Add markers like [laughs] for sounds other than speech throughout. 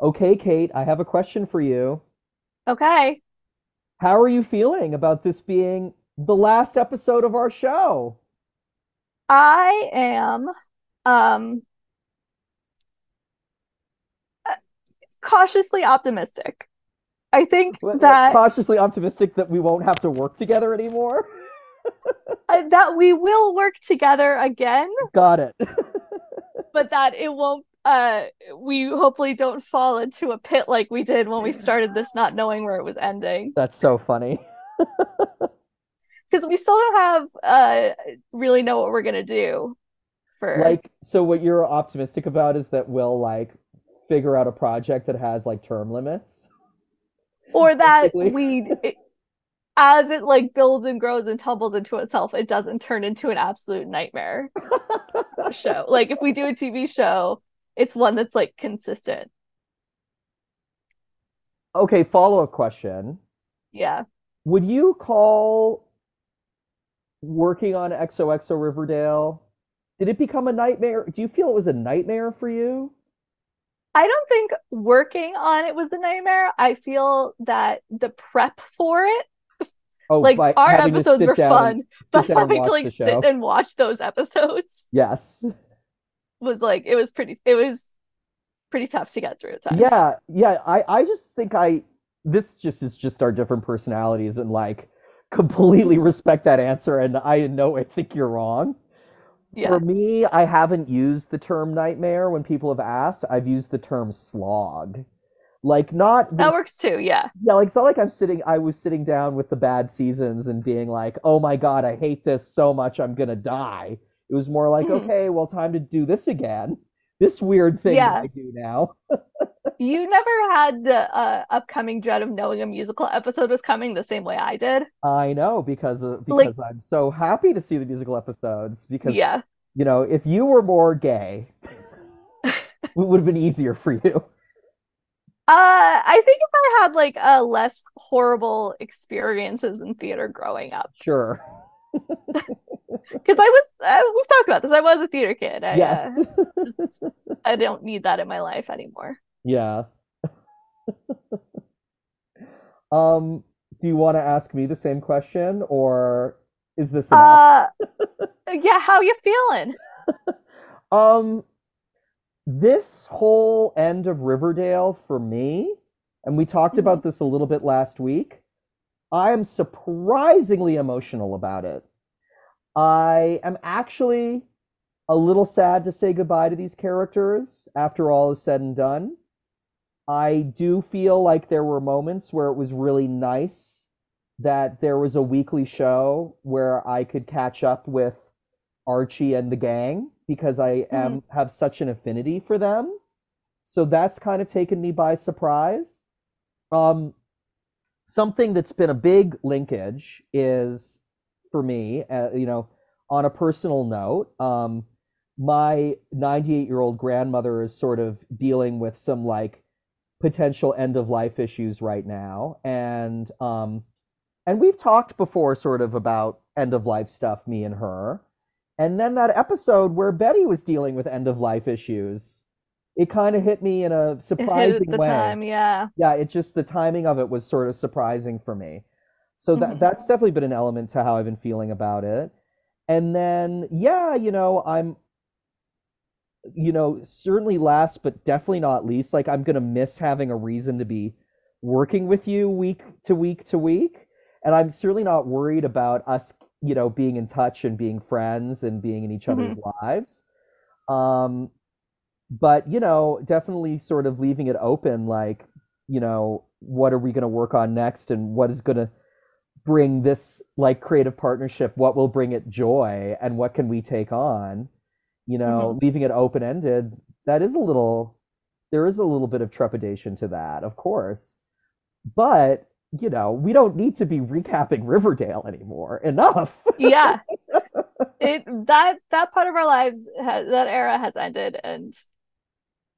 Okay, Kate, I have a question for you. Okay. How are you feeling about this being the last episode of our show? I am um cautiously optimistic. I think uh, that Cautiously optimistic that we won't have to work together anymore? [laughs] uh, that we will work together again, Got it. [laughs] but that it won't uh we hopefully don't fall into a pit like we did when we started this not knowing where it was ending. That's so funny. [laughs] Because we still don't have uh really know what we're gonna do for Like, so what you're optimistic about is that we'll like figure out a project that has like term limits, or that we as it like builds and grows and tumbles into itself, it doesn't turn into an absolute nightmare [laughs] show. Like if we do a TV show, it's one that's like consistent. Okay, follow-up question. Yeah. Would you call working on XOXO Riverdale, did it become a nightmare? Do you feel it was a nightmare for you? I don't think working on it was the nightmare. I feel that the prep for it, Oh, like our episodes were down fun, but having to like sit and watch those episodes Yes. Was like it was pretty it was pretty tough to get through at times. Yeah, yeah. I I just think I this just is just our different personalities and like completely respect that answer and I know I think you're wrong. Yeah. For me, I haven't used the term nightmare when people have asked. I've used the term slog. Like not That works too. Yeah. Yeah, like it's not like I'm sitting I was sitting down with the bad seasons and being like, "Oh my God, I hate this so much, I'm gonna die." It was more like, Mhm. "Okay, well, time to do this again. This weird thing that Yeah. I do now." [laughs] You never had the uh, upcoming dread of knowing a musical episode was coming the same way I did. I know because of, Like, because I'm so happy to see the musical episodes because yeah. you know, if you were more gay, [laughs] it would have been easier for you. Uh, I think if I had like a less horrible experiences in theater growing up, Sure. [laughs] because I was, uh, we've talked about this. I was a theater kid. I, Yes. uh, just, I don't need that in my life anymore. Yeah. [laughs] Um, do you want to ask me the same question or is this enough? Uh, [laughs] yeah. How you feeling? [laughs] Um, this whole end of Riverdale for me, and we talked Mhm. about this a little bit last week, I am surprisingly emotional about it. I am actually a little sad to say goodbye to these characters after all is said and done. I do feel like there were moments where it was really nice that there was a weekly show where I could catch up with Archie and the gang because I Mhm. am have such an affinity for them. So that's kind of taken me by surprise. Um, something that's been a big linkage is for me, uh, you know, on a personal note, um, my 98 year old grandmother is sort of dealing with some like potential end of life issues right now, and um, and we've talked before, sort of about end of life stuff, me and her. And then that episode where Betty was dealing with end of life issues, it kind of hit me in a surprising the way time. Yeah. yeah, it just the timing of it was sort of surprising for me. So that Mhm. that's definitely been an element to how I've been feeling about it. And then yeah, you know, I'm you know, certainly last but definitely not least, like I'm gonna miss having a reason to be working with you week to week to week. And I'm certainly not worried about us, you know, being in touch and being friends and being in each other's Mhm. lives. Um, but you know, definitely sort of leaving it open, like, you know, what are we going to work on next, and what is going to bring this like creative partnership? What will bring it joy, and what can we take on? You know, Mhm. leaving it open ended. That is a little. There is a little bit of trepidation to that, of course, but you know, we don't need to be recapping [laughs] Riverdale anymore. Enough. Yeah. [laughs] It that that part of our lives has, that era has ended, and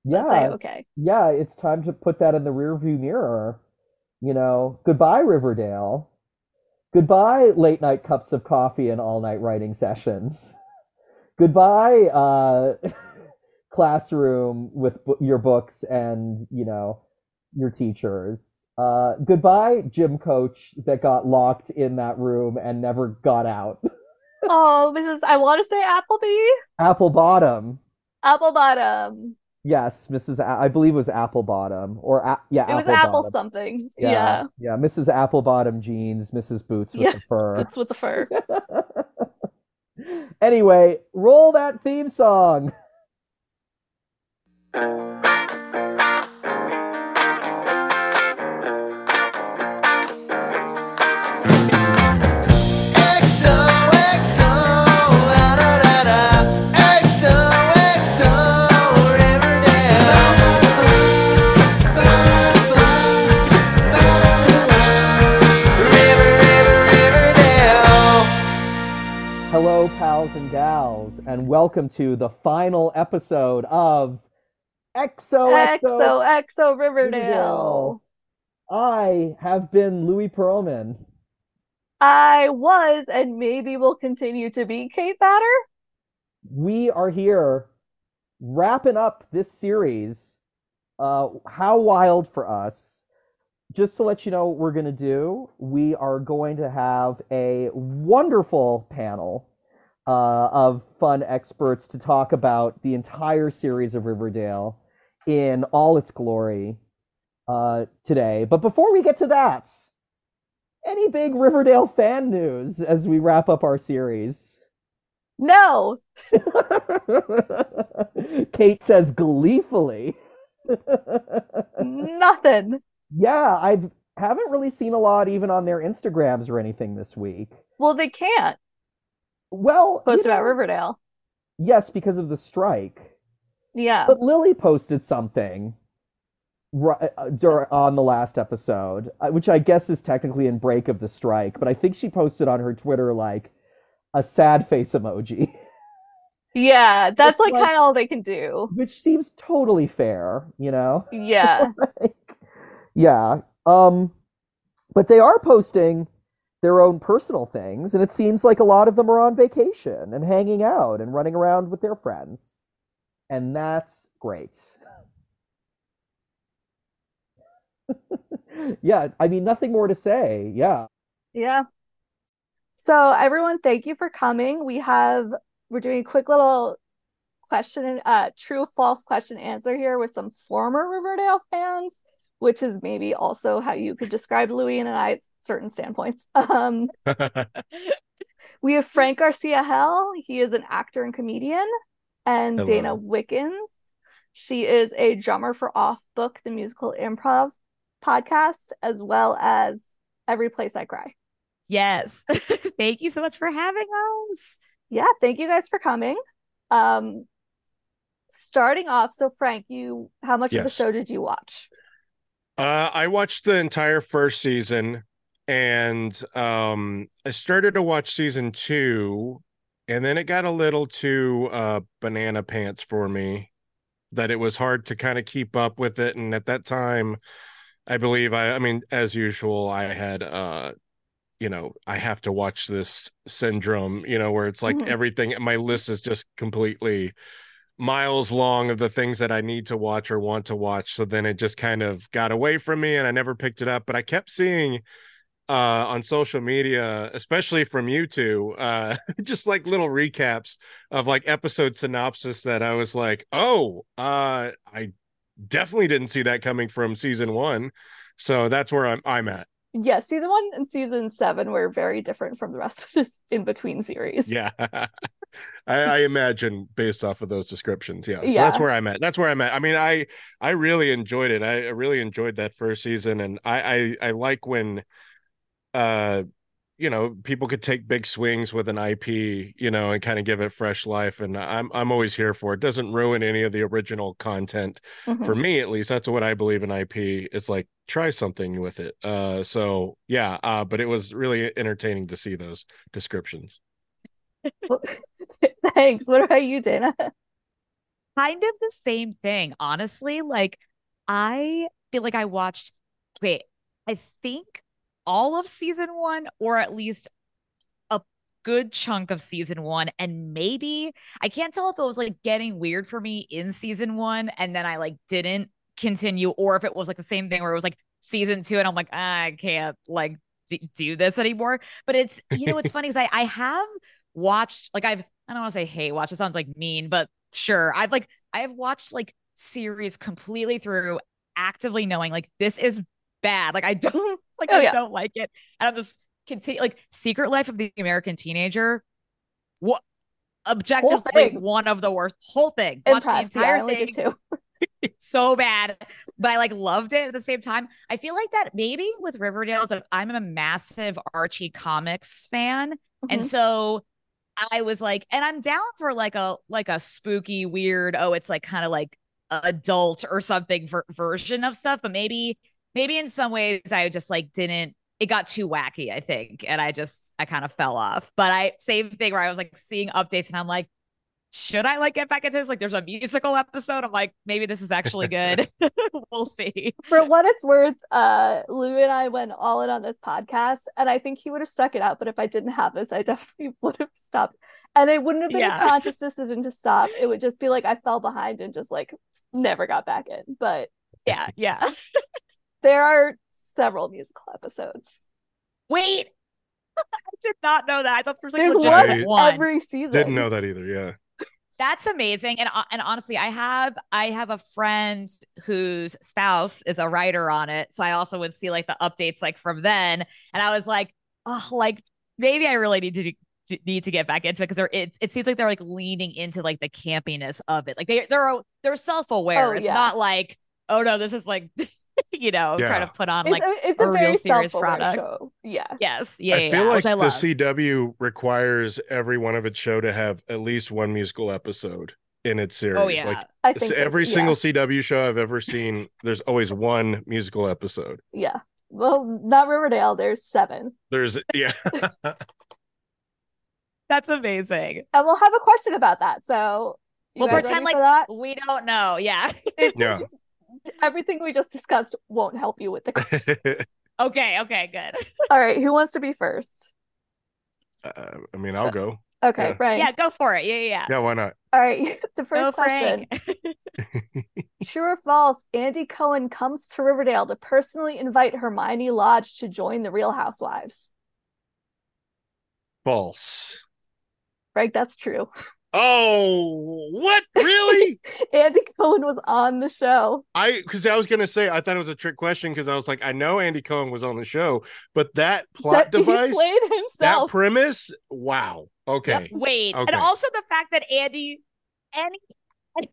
yeah, okay. yeah, it's time to put that in the rearview mirror. You know, goodbye, Riverdale. Goodbye, late night cups of coffee and all night writing sessions. Goodbye, uh, [laughs] classroom with b- your books and you know your teachers. Uh, goodbye, gym coach that got locked in that room and never got out. [laughs] Oh, Mrs. I want to say Appleby. Apple Bottom. Apple Bottom. Yes, Mrs. A- I believe it was Apple Bottom or a- yeah, It was Apple apple Bottom. something. Yeah, Yeah. yeah, Mrs. Apple Bottom jeans, Mrs. Boots with Yeah, the fur. Boots with the fur. [laughs] anyway, roll that theme song. [laughs] and welcome to the final episode of XOXO. XO XO Riverdale. Riverdale. I have been Louis Perlman. I was and maybe will continue to be Kate Batter. We are here wrapping up this series. Uh, how wild for us. Just to let you know what we're going to do, we are going to have a wonderful panel uh, of fun experts to talk about the entire series of Riverdale in all its glory uh, today. But before we get to that, any big Riverdale fan news as we wrap up our series? No. [laughs] Kate says gleefully. [laughs] Nothing. yeah, I haven't really seen a lot even on their Instagrams or anything this week. Well, they can't Well, post about know, Riverdale. yes, because of the strike. Yeah. But Lily posted something uh, on the last episode, uh, which I guess is technically in break of the strike, but I think she posted on her Twitter like a sad face emoji, Yeah, that's like like- kind of all they can do. which seems totally fair, you know? Yeah. [laughs] yeah. Um but they are posting their own personal things and it seems like a lot of them are on vacation and hanging out and running around with their friends. And that's great. [laughs] yeah, I mean nothing more to say. Yeah. Yeah. So everyone, thank you for coming. We have we're doing a quick little question uh true false question answer here with some former Riverdale fans, which is maybe also how you could describe Louis and I at certain standpoints. [laughs] Um [laughs] we have Frank Garcia Hejl. He is an actor and comedian, and Hello. Dana Wickens. She is a drummer for Off Book, the musical improv podcast, as well as Every Place I Cry. Yes. [laughs] Thank you so much for having us. Yeah, thank you guys for coming. Um starting off, so Frank, you how much of the show did you watch? Uh, I watched the entire first season, and um, I started to watch season two, and then it got a little too uh, banana pants for me. That it was hard to kind of keep up with it, and at that time, I believe I, I mean, as usual, I had uh, you know, I have to watch this syndrome, you know, where it's like Mhm. everything. My list is just completely miles long of the things that I need to watch or want to watch. So then it just kind of got away from me and I never picked it up. But I kept seeing uh on social media, especially from you two, uh [laughs] just like little recaps of like episode synopsis that I was like, oh, uh I definitely didn't see that coming from season one. So that's where I'm I'm at. Yes, season one and season seven were very different from the rest of this in between series. Yeah. [laughs] I, I imagine based off of those descriptions. Yeah. So Yeah. that's where I'm at. That's where I'm at. I mean, I I really enjoyed it. I, really enjoyed that first season. And I, I I like when uh you know people could take big swings with an IP, you know, and kind of give it fresh life. And I'm I'm always here for it. Doesn't ruin any of the original content Mhm. for me at least that's what i believe in ip it's like try something with it uh so yeah uh but it was really entertaining to see those descriptions [laughs] Thanks. What about you, Dana? Kind of the same thing, honestly. Like, I feel like I watched, wait, I think all of season one, or at least a good chunk of season one. And maybe I can't tell if it was like getting weird for me in season one and then I like didn't continue, or if it was like the same thing where it was like season two and I'm like, "Ah, I can't like d- do this anymore. But it's, you know, what's [laughs] funny is I, I have watched, like, I've, I don't want to say hate watch, it sounds like mean, but sure. I've like, I have watched like series completely through actively knowing like this is bad. Like, I [laughs] don't, like, Oh, I yeah. don't like it. And I'm just continue, like, Secret Life of the American Teenager. What? Objectively, one of the worst whole thing. And Watched the Press, yeah, entire thing two. [laughs] so bad, but I like loved it at the same time. I feel like that maybe with Riverdale is that I'm a massive Archie comics fan. And Mhm. so I was like, and I'm down for like a like a spooky, weird, oh, it's like kind of like adult or something ver- version of stuff. But maybe, maybe in some ways I just like didn't it got too wacky, I think. And I just I kind of fell off. But I same thing where I was like seeing updates and I'm like, should I like get back into this? Like there's a musical episode. I'm like, maybe this is actually [laughs] good. [laughs] we'll see. For what it's worth, uh, Lou and I went all in on this podcast, and I think he would have stuck it out. But if I didn't have this, I definitely [laughs] would have stopped. And it wouldn't have been Yeah. a conscious decision to stop. It would just be like I fell behind and just like never got back in. But Yeah, yeah. there are several musical episodes. Wait. I did not know that. I thought there was like There's one just one. every season. Didn't know that either. Yeah. That's amazing. And uh, and honestly, I have I have a friend whose spouse is a writer on it. So I also would see like the updates like from then. And I was like, oh, like maybe I really need to do- need to get back into it because they're it, it seems like they're like leaning into like the campiness of it. Like they they're they're self-aware. Oh, it's yeah. not like, oh no, this is like [laughs] [laughs] you know, trying to put on It's like a, it's a, a very real serious product. show. Yeah. yes, yeah, I yeah, feel yeah, like which I the love. CW requires every one of its show to have at least one musical episode in its oh, series. oh yeah. Like I think so, every too. single CW show I've ever seen, there's always one musical episode. yeah. Well, not Riverdale. There's seven. There's yeah. [laughs] That's amazing. And we'll have a question about that. So We'll pretend like that? We don't know. Yeah. [laughs] yeah. Everything we just discussed won't help you with the question. [laughs] okay, okay, good. [laughs] All right, who wants to be first? Uh, I mean, I'll go. Okay, Yeah. Frank. Yeah, go for it. Yeah, yeah, yeah. Yeah, why not? All right, [laughs] the Go, first question: Frank. True or false? Andy Cohen comes to Riverdale to personally invite Hermione Lodge to join the Real Housewives. False. Frank, that's true. Oh, what? Really? [laughs] Andy Cohen was on the show. I because I was gonna say I thought it was a trick question because I was like, I know Andy Cohen was on the show, but that plot that device, played that himself. premise, wow. Okay. Wait, Okay. and also the fact that Andy, Andy, [laughs]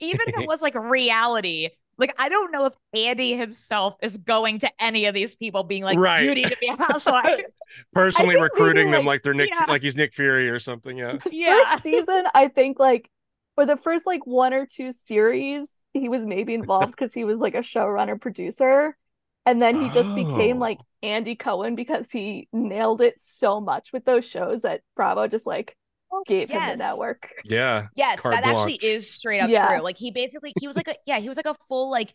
even if it was like reality, like I don't know if Andy himself is going to any of these people being like, Right. "You need to be a [laughs] housewife." Personally recruiting maybe, them like- like they're Nick yeah. like he's Nick Fury or something. Yeah. [laughs] yeah, First season, I think like for the first like one or two series, he was maybe involved because he was like a showrunner producer. And then he just became Oh. like Andy Cohen because he nailed it so much with those shows that Bravo just like gave him yes. the network. Yeah. yes, Carte that actually is straight up Yeah. true. Like he basically, he was like a [laughs] yeah, he was like a full like,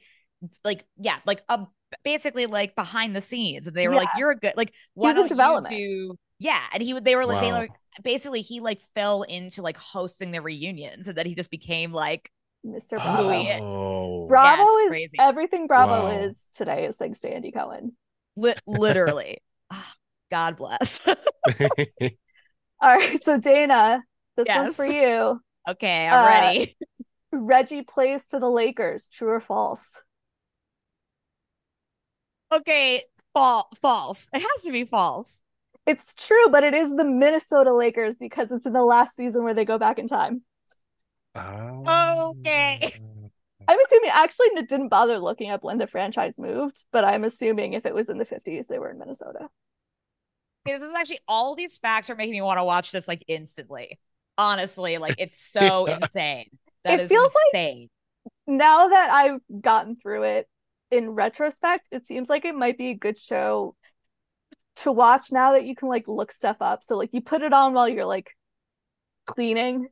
like yeah, like a basically like behind the scenes. And they were like, "You're a good like why was in don't development. you do?" Yeah, and he would. They were like they Wow. were basically he like fell into like hosting the reunions, and then he just became like Mr. Bravo. is. Oh. Bravo it's is crazy. everything Bravo Wow. is today is thanks to Andy Cohen. li- [laughs] literally. Ah, God bless. [laughs] All right, so Dana, this one's for you. okay, I'm Uh, ready. Reggie plays for the Lakers. True or false? Okay, fall false. It has to be false. It's true, but it is the Minnesota Lakers because it's in the last season where they go back in time. Oh. Okay. [laughs] I'm assuming actually it didn't bother looking up when the franchise moved, but I'm assuming if it was in the 50s, they were in Minnesota. Okay, this is actually all these facts are making me want to watch this like instantly. Honestly, like it's [laughs] so Yeah. insane. That It is feels like- insane. Now that I've gotten through it in retrospect, it seems like it might be a good show to watch now that you can like look stuff up. So like you put it on while you're like cleaning.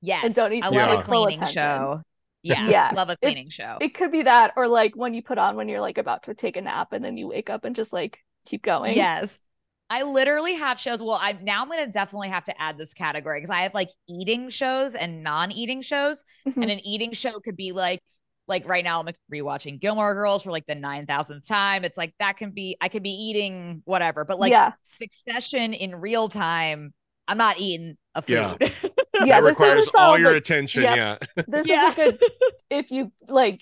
yes, And don't need I to love a cleaning attention. show. Yeah, Yeah, love a it- cleaning show. It could be that, or like when you put on when you're like about to take a nap and then you wake up and just like keep going. Yes. I literally have shows. Well, I now I'm gonna definitely have to add this category because I have like eating shows and non-eating shows. Mhm. And an eating show could be like, like right now I'm rewatching Gilmore Girls for like the nine thousandth time. It's like that can be I could be eating whatever, but like yeah, Succession in real time, I'm not eating a food. Yeah. [laughs] yeah. that This requires is all solid, your like, attention. yep. Yeah. [laughs] This Yeah. is a good if you like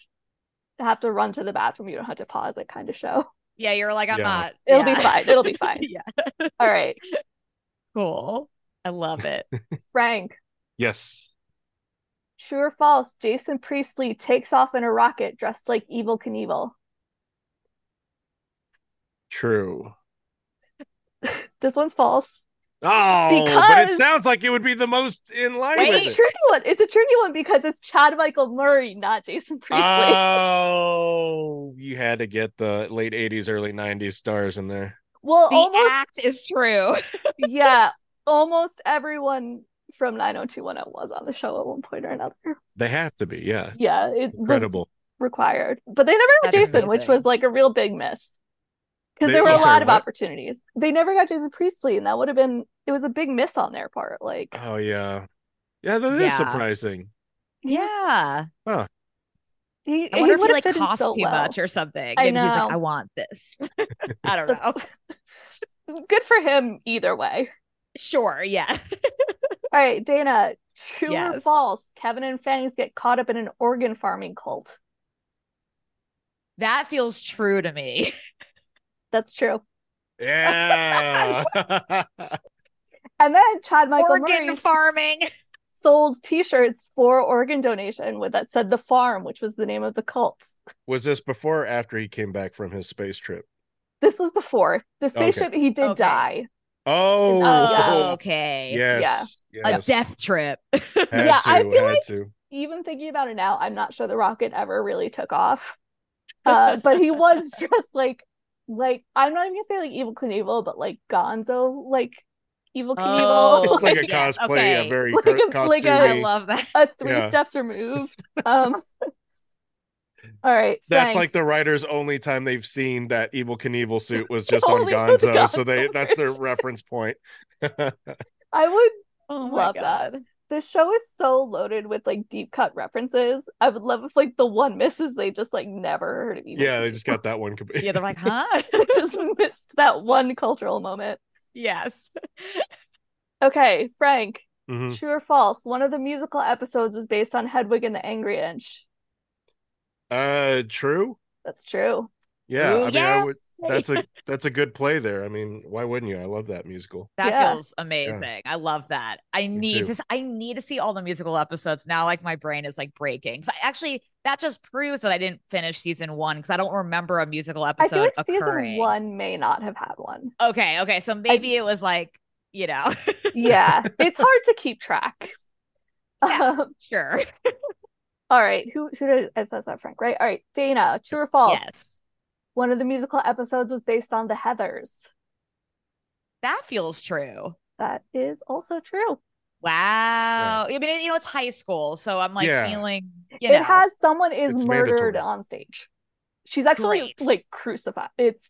have to run to the bathroom, you don't have to pause it kind of show. Yeah, you're like I'm Yeah. not. It'll yeah. be fine. It'll be [laughs] fine. yeah, All right, cool. I love it. [laughs] Frank. Yes. True or false? Jason Priestley takes off in a rocket dressed like Evel Knievel. True. [laughs] This one's false. Oh, but it sounds like it would be the most in line with It's a tricky one. It's a tricky one because it's Chad Michael Murray, not Jason Priestley. Oh, you had to get the late 80s, early 90s stars in there. well, The almost act is true. [laughs] yeah, almost everyone from 90210 was on the show at one point or another. They have to be, yeah. Yeah, it was Incredible. required. But they never got That's Jason, which was like a real big miss. Because there were a sorry, lot of what? opportunities. They never got Jason Priestley, and that would have been it was a big miss on their part. Like Oh, yeah. Yeah, that is Yeah. surprising. Yeah. he, I wonder if he like fit cost so too well. much or something. I Maybe he's know. like, I want this. [laughs] I don't know. [laughs] Good for him either way. Sure, yeah. All right, Dana, true or false? Kevin and Fangs get caught up in an organ farming cult. That feels true to me. That's true. Yeah. [laughs] And then Chad Michael Organ Murray farming. sold T-shirts for organ donation with that said the farm, which was the name of the cult. Was this before or after he came back from his space trip? This was before the Okay. spaceship. He did Okay. die. Oh, yeah. okay. yes. A yes. death trip. [laughs] Had Yeah, to, I feel had like- to. Even thinking about it now, I'm not sure the rocket ever really took off. Uh, but he was [laughs] just like, like I'm not even gonna say like Evel Knievel, but like Gonzo, like Evel Knievel. Oh, It's like a [laughs] Yes, cosplay, okay. [laughs] a very Like co- a- like a- I love that. a [laughs] three Yeah. steps removed. Um, all right, That's Frank. like the writer's only time they've seen that Evel Knievel suit was just on Only with Gonzo, so they that's their reference point. I would Oh love that. This show is so loaded with like deep cut references. I would love if like the one misses they just like never heard of Evil yeah, they just got that one. com- Yeah, they're like, huh? They just missed that one cultural moment. Yes. Okay, Frank, Mhm. true or false? One of the musical episodes was based on Hedwig and the Angry Inch. Uh, true. That's true. Yeah, Ooh, I mean, I would, that's a that's a good play there. I mean, why wouldn't you? I love that musical. That Yeah. feels amazing. I love that. I Me need too. to. s- I need to see all the musical episodes now. Like my brain is like breaking. So actually, that just proves that I didn't finish season one because I don't remember a musical I episode feel like occurring. season one may not have had one. Okay, okay. So maybe it was like you know, [laughs] Yeah, it's hard to keep track. [laughs] Yeah. Um, sure. [laughs] all right, who who does, I says that Frank, right? All right, Dana, true or false? Yes, One of the musical episodes was based on the Heathers. that feels true. That is also true. Wow. I mean, you know, it's high school, so I'm like Yeah. feeling. You it has someone is It's murdered mandatory. on stage. She's actually Great. like crucified. It's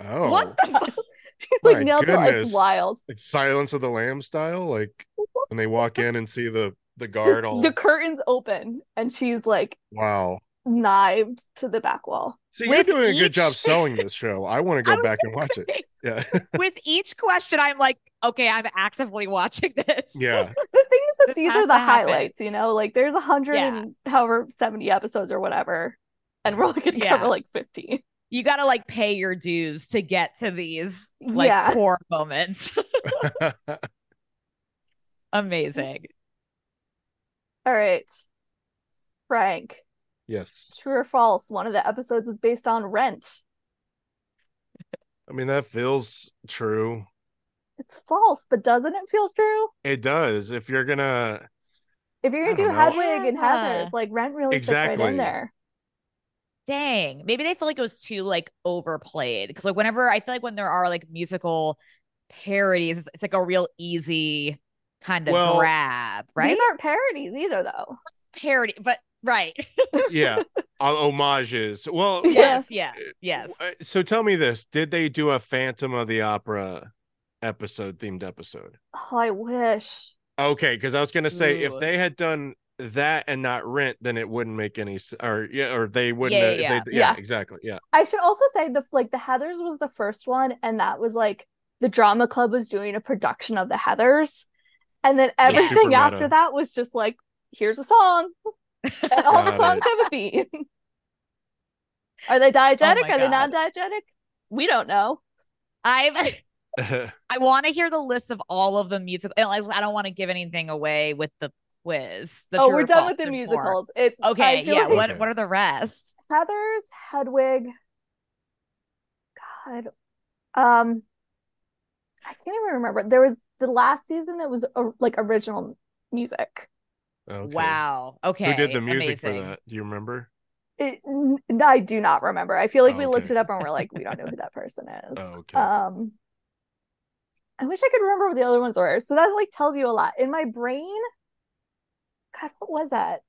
Oh, what the [laughs] fuck? she's like My nailed to it's wild. like Silence of the Lamb style, like when they walk in and see the the guard all. The curtains open and she's like Wow. knived to the back wall. So With you're doing a good each- job selling this [laughs] show. I want to go back and gonna watch it. Yeah, [laughs] With each question, I'm like, okay, I'm actively watching this. yeah. [laughs] The thing is that This these are the to happen. highlights, you know, like there's a hundred Yeah. and however 70 episodes or whatever, and we're only gonna Yeah. cover like 50. You got to like pay your dues to get to these like Yeah. core moments. Amazing. All right. Frank, yes. true or false? One of the episodes is based on Rent. [laughs] I mean, that feels true. It's false, but doesn't it feel true? It does. If you're gonna, If you're gonna do don't know. Hedwig and Yeah. Like Rent really fits right in there. Dang. Maybe they feel like it was too like overplayed. Because like whenever I feel like when there are like musical parodies, it's, it's like a real easy kind of Well, grab, right? These aren't parodies either, though. Parody, but right. yeah, [laughs] uh, homages. Well, Yeah. yes, yeah, yes. uh, So tell me this: Did they do a Phantom of the Opera episode themed episode. Oh, I wish. Okay, because I was gonna say if they had done that and not rent, then it wouldn't make any or yeah, or they wouldn't. Yeah, have- yeah, they- yeah. yeah, exactly. Yeah. I should also say the like the Heathers was the first one, and that was like the drama club was doing a production of the Heathers, and then everything after meta. that was just like, here's a song, and all the songs it. have a beat. Are they diegetic? Oh Are they non-diegetic? We don't know. [laughs] I I want to hear the list of all of the music. Like, I don't want to give anything away with the quiz. The oh, we're done with the there's more. musicals. It's Okay, yeah. like What Okay. what are the rest? Heathers, Hedwig. God, um, I can't even remember. There was the last season that was uh, like original music. Okay. Wow. Okay. Who did the music amazing. for that? Do you remember? It, n- I do not remember. I feel like Oh, we looked it up and we're like, [laughs] we don't know who that person is. Oh, okay. Um, I wish I could remember what the other ones were. So that like tells you a lot. In my brain, God, what was that?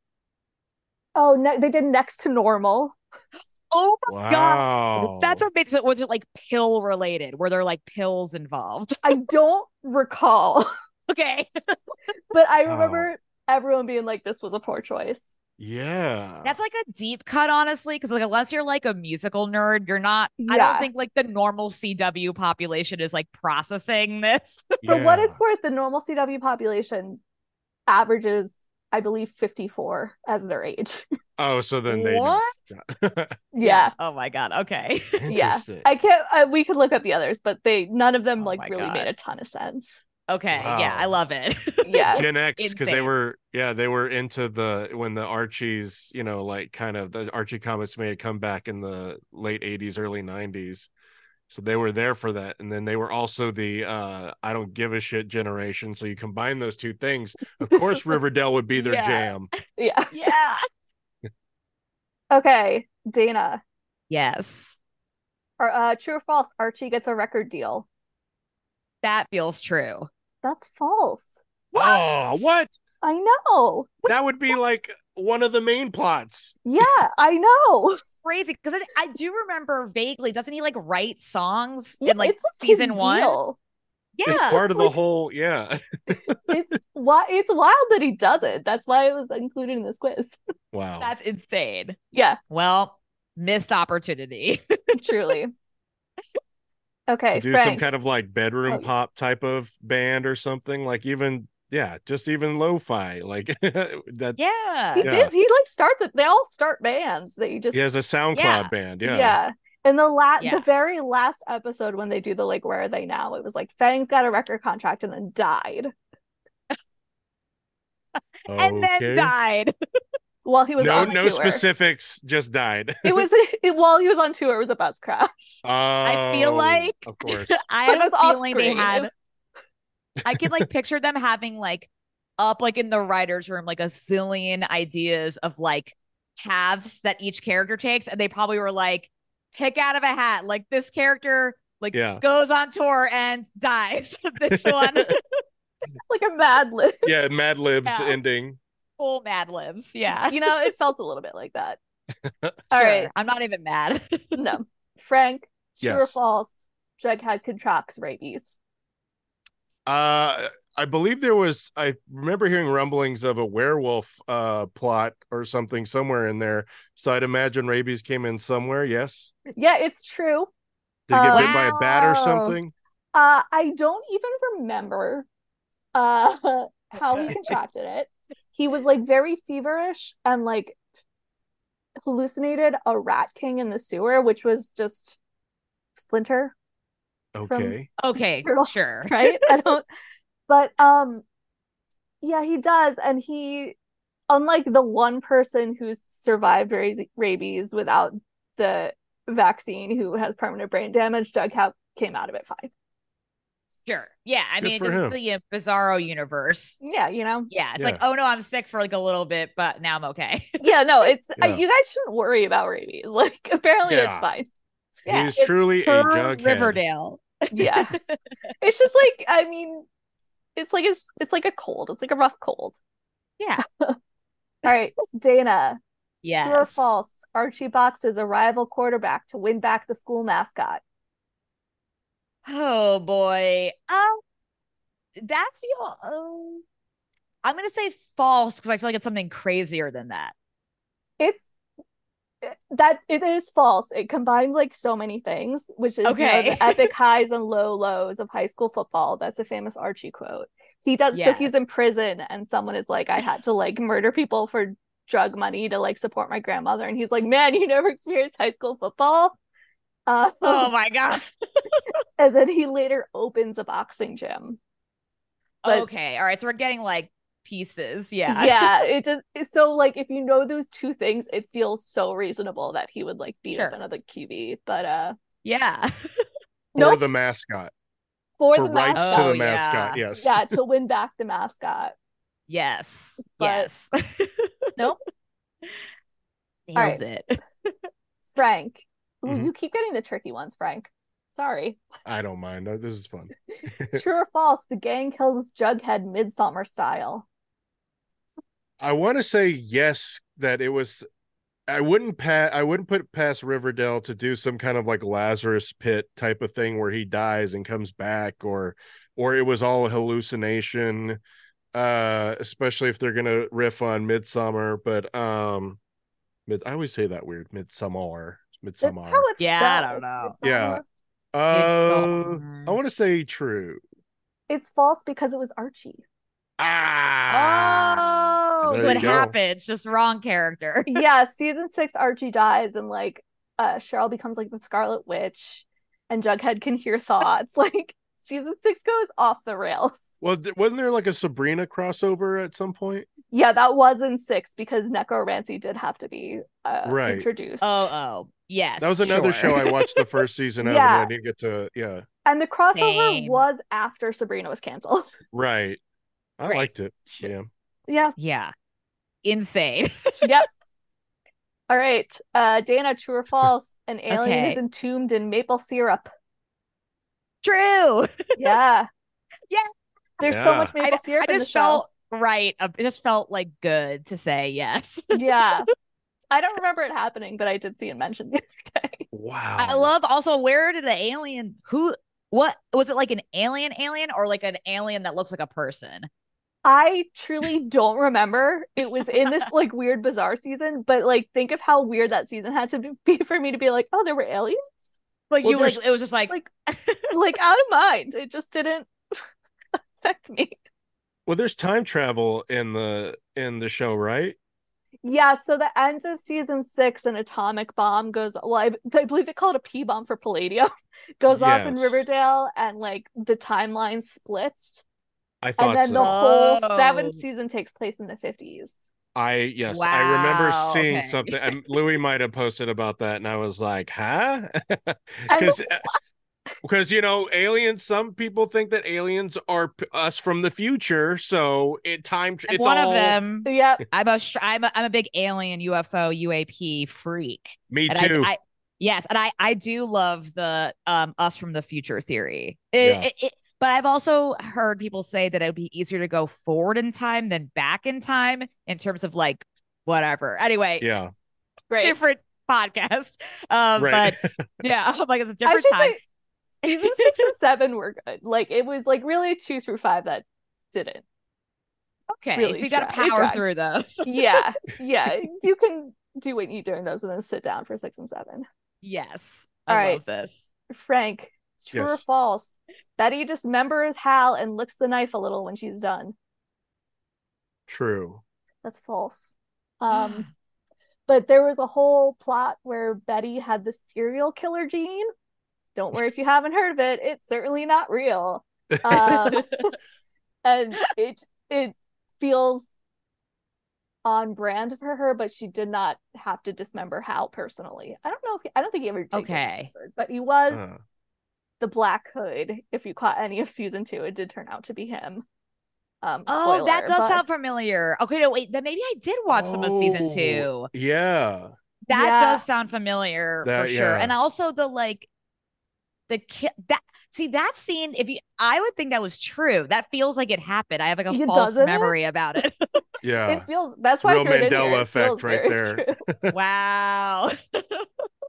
Oh, ne- they did next to normal. [laughs] Oh my Wow. god. That's amazing. So Was it like pill related? Were there like pills involved? I [laughs] don't recall, okay. but I Wow. Remember everyone being like, this was a poor choice. Yeah. That's like a deep cut, honestly, because like unless you're like a musical nerd, you're not. I don't think like the normal CW population is like processing this. [laughs] For what Yeah. it's worth, the normal CW population averages, I believe, 54 as their age. [laughs] Oh, so then they What? [laughs] just- yeah. Oh my god. Okay. Yeah. Interesting. I can't, I, we could look up the others, but they, none of them Oh like really God. made a ton of sense. Okay. Yeah, I love it. [laughs] Yeah. Gen X because they were yeah they were into the when the Archies you know like kind of the Archie comics made a comeback in the late 80s early 90s so they were there for that and then they were also the uh I don't give a shit generation so you combine those two things of course [laughs] Riverdale would be their Yeah. jam Yeah. yeah. [laughs] Okay. Dana, Yes. or uh, true or false? Archie gets a record deal. That feels true. That's false. oh what I know. that would be like one of the main plots Yeah, I know. It's crazy because I, I do remember vaguely. Doesn't he like write songs Yeah, in like it's his season one? deal. Yeah. it's part of the like- whole yeah [laughs] It's why it's wild that he does it. That's why it was included in this quiz. wow That's insane. Yeah, Well, missed opportunity. [laughs] truly. Okay, to do some kind of like bedroom Oh. pop type of band or something like even yeah just even lo-fi like [laughs] that's yeah. He Yeah. did. He like starts it. They all start bands that you just he has a soundcloud Yeah. band yeah yeah. And the la- Yeah. the very last episode when they do the like where are they now? It was like Fang's got a record contract and then died [laughs] And Okay. then died. [laughs] while he was no on no tour. specifics just died It was [laughs] [laughs] it, while he was on tour. It was a bus crash. Oh, I feel like- of course [laughs] I But have was a off feeling they had. I could like picture them having like up like in the writers' room like a zillion ideas of like paths that each character takes, and they probably were like, pick out of a hat, like this character like Yeah. goes on tour and dies. this one like a mad lib. yeah mad libs Yeah. ending full Mad Libs. Yeah. you know, it felt a little bit like that. [laughs] All Sure. right, I'm not even mad. [laughs] no, Frank, true or Yes. false? Jughead contracts rabies. uh i believe there was i remember hearing rumblings of a werewolf uh plot or something somewhere in there so i'd imagine rabies came in somewhere yes Yeah, it's true. did he get Uh, bit by a bat or something Uh, I don't even remember uh [laughs] how he contracted it. He was like very feverish and like hallucinated a rat king in the sewer, which was just Splinter, okay okay, [laughs] Turtle. sure. [laughs] right? I don't but um yeah, he does and he unlike the one person who's survived ra- rabies without the vaccine who has permanent brain damage, Jughead came out of it fine. Sure. Yeah. I Good mean, for it's him. the bizarro universe. Yeah, you know. Yeah. It's Yeah. like, oh no, I'm sick for like a little bit, but now I'm okay. [laughs] Yeah, no, it's uh, Yeah. you guys shouldn't worry about rabies. [laughs] Like apparently Yeah. it's fine. Yeah, he's it's truly a Per Riverdale. [laughs] Yeah. it's just like I mean it's like it's it's like a cold. It's like a rough cold. Yeah. All right, Dana. Yes. True or false? Archie Box is a rival quarterback to win back the school mascot. Oh boy. Um that feel um I'm gonna say false because I feel like it's something crazier than that. It's that it is false. It combines like so many things, which is you know, Okay. the epic [laughs] highs and low lows of high school football. That's a famous Archie quote. He does so he's in prison and someone is like, I had to like murder people for drug money to like support my grandmother. And he's like, Man, you never experienced high school football. Uh, Oh [laughs] my god. and then he later opens a boxing gym. But- okay. All right. So we're getting like pieces. Yeah. yeah [laughs] it just so like if you know those two things it feels so reasonable that he would like beat up Sure. another qb but uh Yeah. [laughs] For nope, the mascot. for For the rights mascot to the Oh, mascot. yeah. Yes. yeah to win back the mascot yes. But- yes. Nope. Nailed right. it. frank Ooh, Mhm. you keep getting the tricky ones frank sorry I don't mind. Uh, This is fun. [laughs] [laughs] true or false the gang kills jughead midsummer style I want to say yes that it was I wouldn't pa- I wouldn't put past Riverdale to do some kind of like Lazarus pit type of thing where he dies and comes back or or it was all a hallucination uh especially if they're going to riff on midsummer but um mid I always say that weird midsummer midsummer how it's Yeah, I don't know. Yeah. Uh, I want to say true it's false because it was archie ah Oh, There so you it go. happens, just wrong character. [laughs] yeah, season six, Archie dies, and like uh Cheryl becomes like the Scarlet Witch, and Jughead can hear thoughts. [laughs] Like season six goes off the rails. [laughs] well th- wasn't there like a Sabrina crossover at some point Yeah, that was in six because necromancy did have to be uh Right. introduced. Oh, oh, yes. That was another sure. show I [laughs] watched the first season of, Yeah. and I didn't get to. Yeah, and the crossover Same. was after Sabrina was canceled. [laughs] right. I Right. liked it. Yeah. yeah. Yeah. Insane. Yep. All right. Uh Dana, true or false? An alien Okay. is entombed in maple syrup. True. Yeah. [laughs] Yeah. There's so much I, maple syrup I in the just show. felt right. It just felt like good to say yes. [laughs] yeah. I don't remember it happening, but I did see it mentioned the other day. Wow. I love also where did the alien who what was it like an alien alien or like an alien that looks like a person? I truly don't remember. It was in this like weird bizarre season, but like think of how weird that season had to be for me to be like, oh, there were aliens. Like Well, you like it was just like, Like like out of mind. It just didn't [laughs] affect me. Well, there's time travel in the in the show, right? Yeah, so the end of season six, an atomic bomb goes. Well, I, I believe they call it a P bomb for palladium. [laughs] Goes off in Riverdale, and like the timeline splits, I thought so. and then so. the whole Oh. seventh season takes place in the fifties. I yes, I remember seeing okay. something. [laughs] And Louis might have posted about that, and I was like, "Huh?" [laughs] Because because you know, aliens. Some people think that aliens are p- us from the future. So it time. I'm It's one all, of them. Yep. I'm a str- I'm a, I'm a big alien UFO UAP freak. Me And too. I, I yes, and I I do love the um us from the future theory. It, Yeah. it, it- but I've also heard people say that it would be easier to go forward in time than back in time in terms of like whatever. Anyway, yeah. Great. different podcast. Um, Right. but [laughs] yeah, [laughs] like it's a different should time. say season [laughs] six and seven were good. Like it was like really two through five that didn't. okay, really so you got to power through those. Yeah, yeah. You can do what you do in those and then sit down for six and seven. yes, All I right. love this. Frank, true or false? Betty dismembers Hal and licks the knife a little when she's done. True. That's false. Um, [gasps] but there was a whole plot where Betty had the serial killer gene. Don't worry if you haven't heard of it. It's certainly not real. Um, [laughs] and it it feels on brand for her, but she did not have to dismember Hal personally. I don't know if he, I don't think he ever did Okay. dismembered, but he was Uh, the Black Hood. If you caught any of season two, it did turn out to be him. Um, Oh, that does but- sound familiar. Okay, no, wait, then maybe I did watch some of season two Yeah. That Yeah. does sound familiar That- for sure. yeah. And also the like the ki- that see that scene, if you I would think that was true. That feels like it happened. I have like a It false doesn't it? memory about it. [laughs] Yeah. It feels that's why Real I threw it in Mandela effect right there. true. [laughs] wow. [laughs]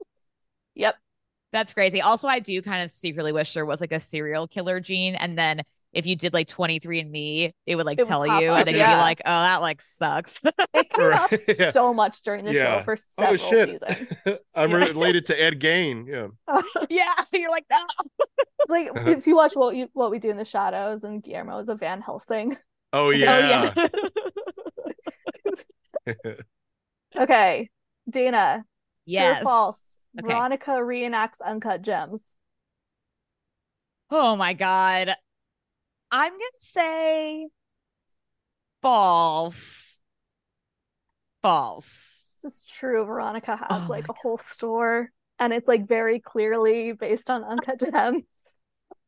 Yep. That's crazy. Also, I do kind of secretly wish there was like a serial killer gene, and then if you did like 23 and Me, it would like It tell pop you, up, and then you'd be like, oh, that like sucks. [laughs] It came up [laughs] yeah. so much during the Yeah. show for Oh several shit! seasons. [laughs] I'm Yeah. related to Ed Gein. Yeah. yeah, you're like, no. It's like uh-huh. if you watch what you what we do in the shadows and Guillermo is a Van Helsing. Oh yeah. Oh, yeah. Okay, Dana. True yes. or false? Okay. Veronica reenacts Uncut Gems. Oh my god. I'm gonna say false. False. This is true. Veronica has Oh like my a whole store, and it's like very clearly based on Uncut [laughs] Gems.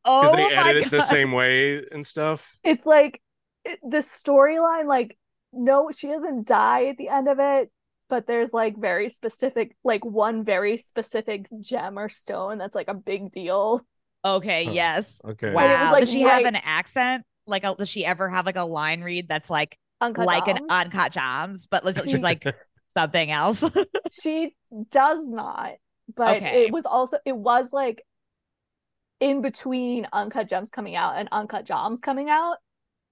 Oh Because they my edit it the same way and stuff. It's like it, the storyline, like no, she doesn't die at the end of it, but there's like very specific, like one very specific gem or stone that's like a big deal. Okay, Huh. yes. Okay. Wow. It was, like, does she have an accent? Like, a, does she ever have like a line read that's like Uncut like an uncut jams, but it's She- just like [laughs] something else? [laughs] she does not but Okay. it was also it was like in between uncut gems coming out and uncut joms coming out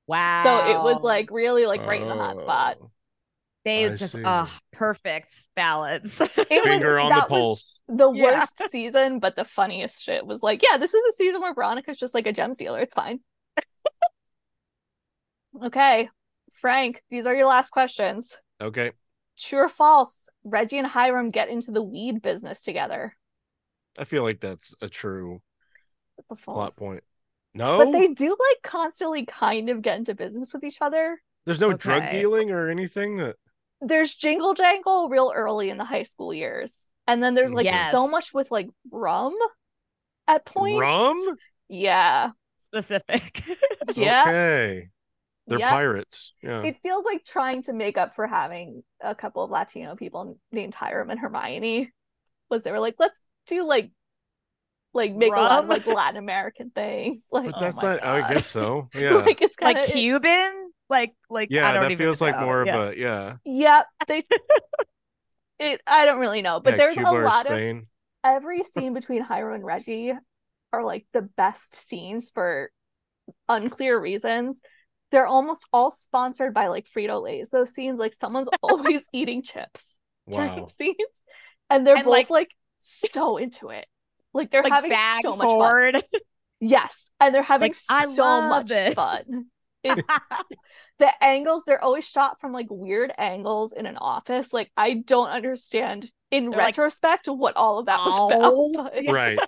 wow. so it was like really like right in the hot spot Oh, they I just see. uh perfect balance. [laughs] Finger was, on the pulse. the Yeah. worst season but the funniest shit was like yeah this is a season where veronica's just like a gems dealer it's fine [laughs] okay frank these are your last questions Okay. true or false reggie and hiram get into the weed business together I feel like that's a true That's a false. plot point. No, But they do like constantly kind of get into business with each other. there's no drug dealing or anything. That There's jingle jangle real early in the high school years. And then there's like so much with like rum at point. rum. Yeah. Specific. [laughs] Yeah. Okay. They're Yeah. pirates. Yeah. It feels like trying to make up for having a couple of Latino people named Hiram and Hermione. Was they were like, let's do like like make a lot of like Latin American things. Like, but Oh that's my not. I guess so. [laughs] Yeah. like it's kind like of Cuban? Like like I yeah. don't That even feels like more Yeah. of a yeah. yeah, they [laughs] it I don't really know, but yeah, there's Cuba a or lot of Spain. every scene between Hiram and Reggie are like the best scenes for unclear reasons. They're almost all sponsored by like Frito Lay's. Those scenes, like someone's [laughs] always eating chips during scenes, and they're And, both like- like, so into it. Like they're Like having so much fun. Yes, and they're having Like, I so love much this. fun. [laughs] It's the angles they're always shot from like weird angles in an office. Like I don't understand in They're like, retrospect what all of that was about. but- [laughs] Right.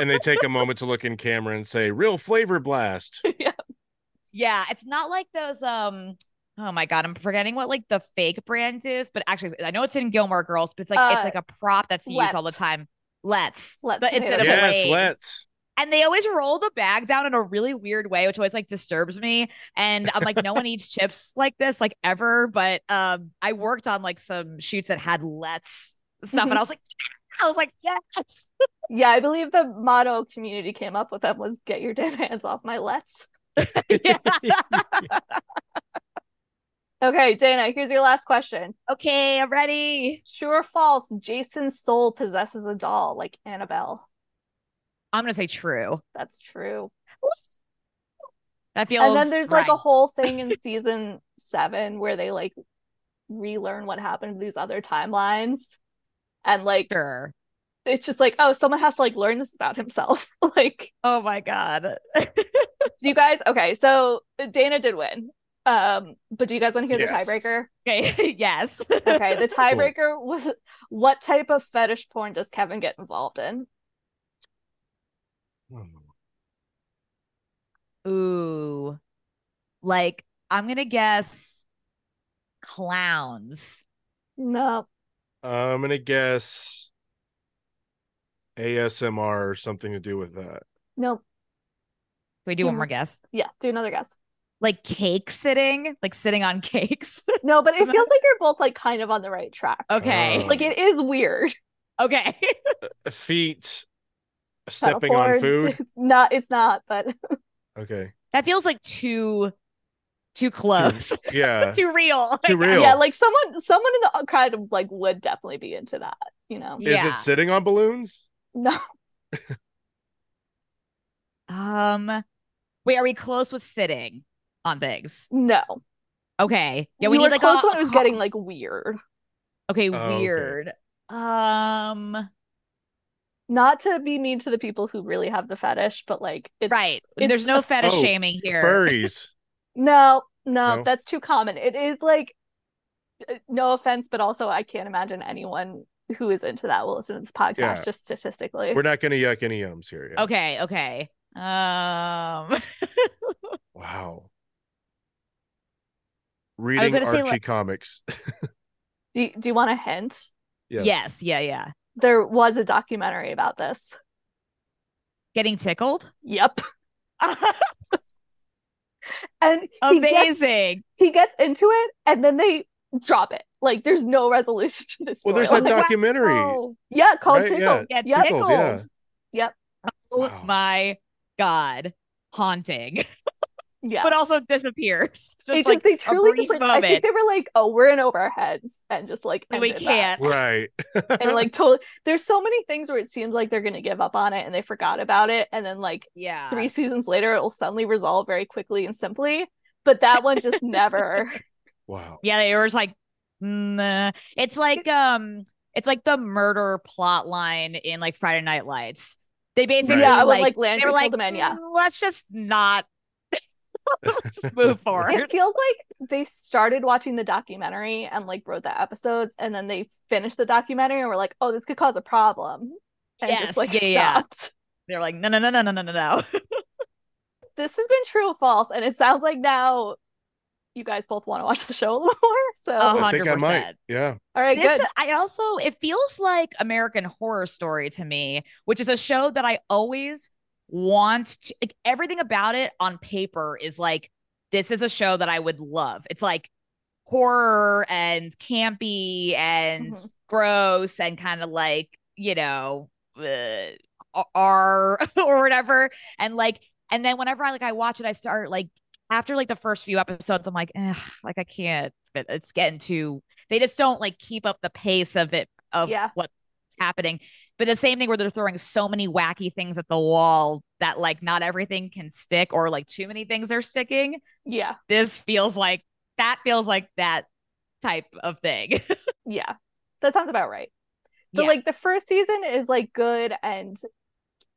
and they take a moment to look in camera and say, "Real flavor blast." [laughs] yeah. Yeah, it's not like those um oh my god, I'm forgetting what like the fake brand is, but actually I know it's in Gilmore Girls, but it's like it's Uh, like a prop that's used all the time. Let's. Let's but instead of yes, let's. And they always roll the bag down in a really weird way, which always like disturbs me. And I'm like, no one eats chips like this, like ever. But um, I worked on like some shoots that had let's stuff, and I [laughs] was like, I was like, yes. Yeah, I believe the motto community came up with them was "Get your damn hands off my let's." [laughs] Yeah. Okay, Dana, here's your last question. okay, I'm ready. True or false? Jason's soul possesses a doll like Annabelle. I'm gonna say true. That's true. That feels. and then there's like a whole thing in [laughs] season seven where they like relearn what happened to these other timelines, and like sure. it's just like, oh, someone has to like learn this about himself. [laughs] like, Oh my god. do you guys? Okay, so Dana did win. Um, but do you guys want to hear Yes. the tiebreaker? okay. [laughs] yes. Okay, the tiebreaker was what type of fetish porn does Kevin get involved in? Ooh. Like I'm gonna guess clowns. No, I'm gonna guess ASMR or something to do with that. no, Can we do one Mhm. more guess? yeah, do another guess. Like cake sitting, like sitting on cakes. [laughs] No, but it feels like you're both like kind of on the right track. okay. Oh. Like it is weird. [laughs] Okay. Feet stepping on food. [laughs] porn. not it's not, but Okay. that feels like too too close. Yeah. [laughs] too real. Too real. yeah, like someone someone in the crowd like would definitely be into that, you know. Is Yeah. it sitting on balloons? No. [laughs] Um, wait, are we close with sitting on things? No. Okay. Yeah, you we were need like close a, when it was getting like weird. okay, Oh, okay. weird. Um, Not to be mean to the people who really have the fetish, but like it's right. it's There's no a- fetish Oh, shaming here. Furries. [laughs] No, no, No? that's too common. It is like uh, no offense, but also I can't imagine anyone who is into that will listen to this podcast Yeah. just statistically. We're not going to yuck any yums here. Yeah. Okay, okay. Um, [laughs] Wow. Reading gonna say, Archie like- comics. [laughs] Do you, do you want a hint? yes. yes, yeah, yeah. There was a documentary about this. Getting tickled. Yep. [laughs] And he gets, Amazing. he gets into it and then they drop it. Like there's no resolution to this Well, story. there's that [laughs] Like, documentary. wow. Yeah, called Right, Tickled. Yeah, Yep. Tickled, yeah. Yep. Oh Wow. my god, haunting, [laughs] Yeah. but also disappears. [laughs] Just It like they truly just like I think they were like, oh, we're in over our heads and just like Like, we can't. Right. and like [laughs] totally there's so many things where it seems like they're gonna give up on it and they forgot about it and then like yeah. three seasons later it will suddenly resolve very quickly and simply but that one just [laughs] never wow. Yeah, they were just like, nah. It's like um, it's like the murder plot line in like Friday Night Lights. They basically yeah like, when like they Landry were like, killed the man yeah "Mm, let's just not let's [laughs] just move forward. It feels like they started watching the documentary and like wrote the episodes, and then they finished the documentary and were like, "Oh, this could cause a problem." And yes, just, like, yeah, yeah. They're like, "No, no, no, no, no, no, no, [laughs] this has been true or false, and it sounds like now you guys both want to watch the show a little more. So, hundred percent. Yeah. All right. This, good. I also it feels like American Horror Story to me, which is a show that I always want to, like, everything about it on paper is like, this is a show that I would love. It's like horror and campy and Mhm. gross and kind of like, you know, uh, R [laughs] or whatever. And like, and then whenever I like, I watch it, I start like, after like the first few episodes, I'm like, like I can't, but it's getting too, they just don't like keep up the pace of it, of Yeah. what's happening. But the same thing where they're throwing so many wacky things at the wall that like not everything can stick or like too many things are sticking. yeah This feels like that feels like that type of thing. [laughs] Yeah, that sounds about right. But Yeah. like the first season is like good and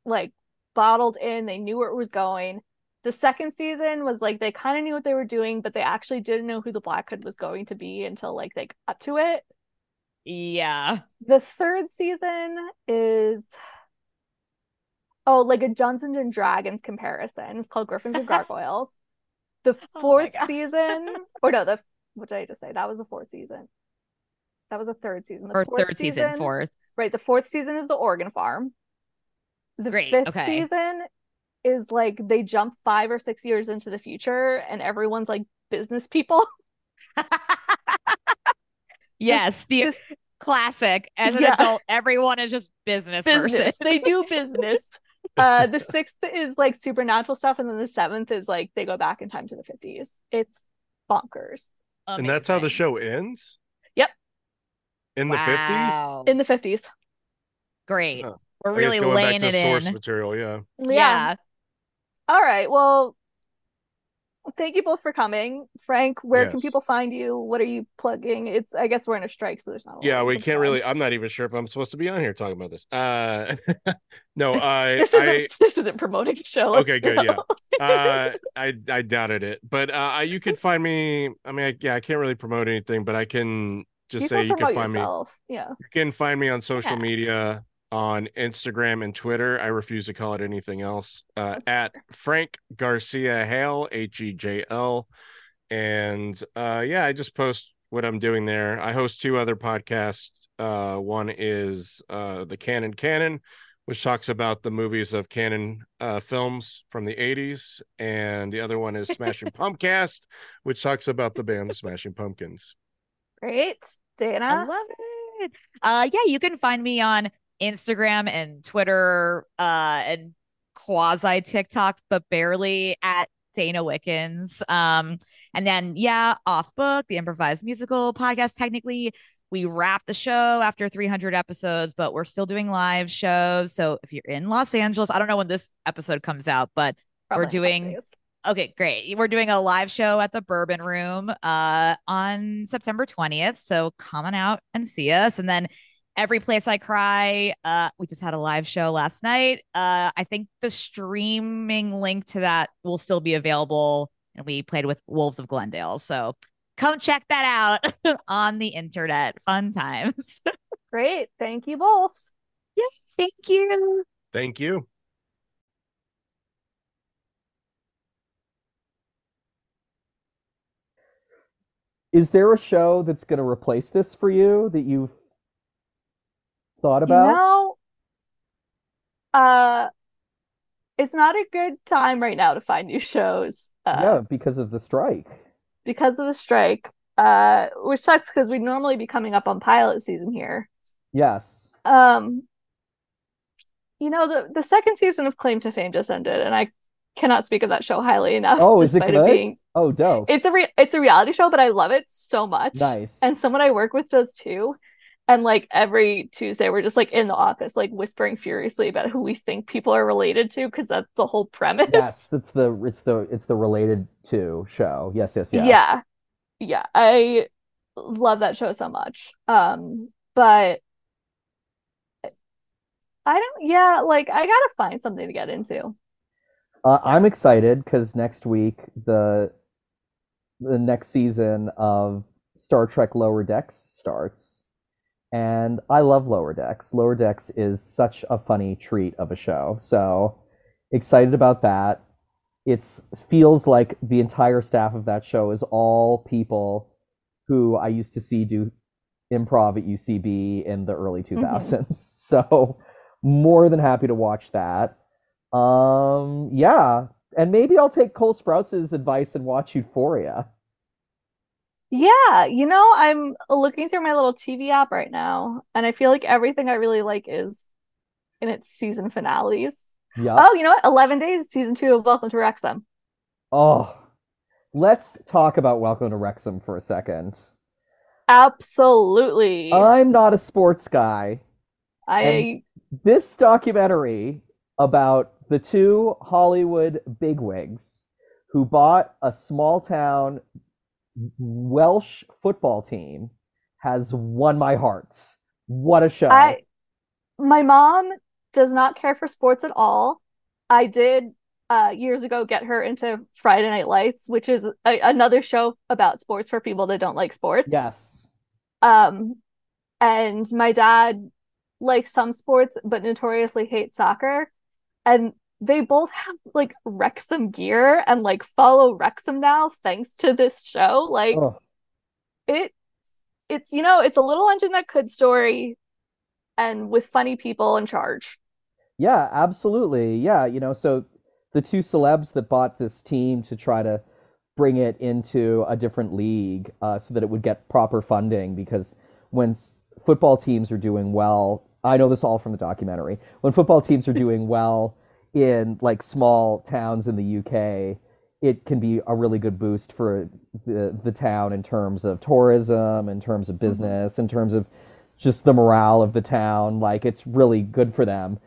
like bottled in. They knew where it was going. The second season was like they kind of knew what they were doing, but they actually didn't know who the Black Hood was going to be until like they got to it. Yeah. The third season is oh, like a Dungeons and Dragons comparison. It's called Griffins and [laughs] Gargoyles. The Oh fourth God. season, or no, the what did I just say? That was the fourth season. That was the third season. The Or third season, fourth. Right, the fourth season is the Oregon Farm. The Great, fifth okay. season is like they jump five or six years into the future, and everyone's like business people. [laughs] yes, the classic. As an Yeah. adult, everyone is just business, business. person. they do business. [laughs] Uh, the sixth is like supernatural stuff, and then the seventh is like they go back in time to the fifties. It's bonkers And that's how the show ends? Yep. In the 50s? In the fifties. Great. Huh. We're I really going back laying to it source in. material, yeah. Yeah. All right. Well, thank you both for coming. Frank, where can people find you? What are you plugging? It's I guess we're in a strike, so there's not. A lot Yeah, we can't really I'm not even sure if I'm supposed to be on here talking about this. Uh [laughs] no, [laughs] I This isn't, this isn't promoting the show. Okay, good, yeah. [laughs] uh I I doubted it. But uh you can find me I mean I, yeah, I can't really promote anything, but I can just you say can you can find me. Yeah. You can find me on social Yeah. media on Instagram and Twitter. I refuse to call it anything else. Uh, at Frank Garcia Hejl, H E J L. And uh, yeah, I just post what I'm doing there. I host two other podcasts. Uh, one is uh, the Cannon Canon, which talks about the movies of Cannon uh, films from the 80s. And the other one is Smashing [laughs] Pumpcast, which talks about the band the Smashing Pumpkins. Great. Dana. I love it. Uh yeah, you can find me on Instagram and Twitter uh and quasi TikTok, but barely at Dana Wickens. Um and then yeah, off book, the improvised musical podcast, technically we wrap the show after 300 episodes, but we're still doing live shows. So if you're in Los Angeles, I don't know when this episode comes out, but Probably we're in a couple doing- Okay, great. We're doing a live show at the Bourbon Room uh on September 20th. So come on out and see us. And then Every Place I Cry, uh we just had a live show last night. Uh I think the streaming link to that will still be available and we played with Wolves of Glendale. So come check that out [laughs] on the internet. Fun times. [laughs] Great. Thank you both. yes, thank you. Thank you. Is there a show that's going to replace this for you that you've thought about? You know, uh, it's not a good time right now to find new shows. Uh, yeah, because of the strike. because of the strike, uh, which sucks because we'd normally be coming up on pilot season here. Yes. Um, you know, the the second season of Claim to Fame just ended, and I cannot speak of that show highly enough. Oh, is it good? being Oh, dope. it's a re- it's a reality show, but I love it so much. Nice. And someone I work with does too. And like every Tuesday, we're just like in the office, like whispering furiously about who we think people are related to, because that's the whole premise. Yes, it's the it's the it's the related to show. Yes, yes, yes. Yeah. Yeah. I love that show so much. Um, but I don't, yeah, like I gotta find something to get into. Uh, I'm excited because next week the the next season of Star Trek Lower Decks starts, and I love Lower Decks. Lower Decks is such a funny treat of a show, so excited about that. It feels like the entire staff of that show is all people who I used to see do improv at UCB in the early 2000s. [laughs] So more than happy to watch that. Um, yeah, and maybe I'll take Cole Sprouse's advice and watch Euphoria. Yeah, you know, I'm looking through my little TV app right now, and I feel like everything I really like is in its season finales. Yeah. Oh, you know what? 11 days, season two of Welcome to Wrexham. Oh, let's talk about Welcome to Wrexham for a second. Absolutely. I'm not a sports guy. I This documentary about the two Hollywood bigwigs who bought a small town Welsh football team has won my heart. What a show. I my mom does not care for sports at all. I did uh years ago get her into Friday Night Lights, which is a, another show about sports for people that don't like sports. Yes. Um and my dad likes some sports but notoriously hates soccer. And they both have like Wrexham gear and like follow Wrexham now thanks to this show. Like Oh, it it's you know, it's a little engine that could story and with funny people in charge. Yeah, absolutely. Yeah, you know, so the two celebs that bought this team to try to bring it into a different league uh, so that it would get proper funding because when s- football teams are doing well, I know this all from the documentary. When football teams are [laughs] doing well in like small towns in the UK, it can be a really good boost for the the town in terms of tourism, in terms of business, in terms of just the morale of the town. Like it's really good for them.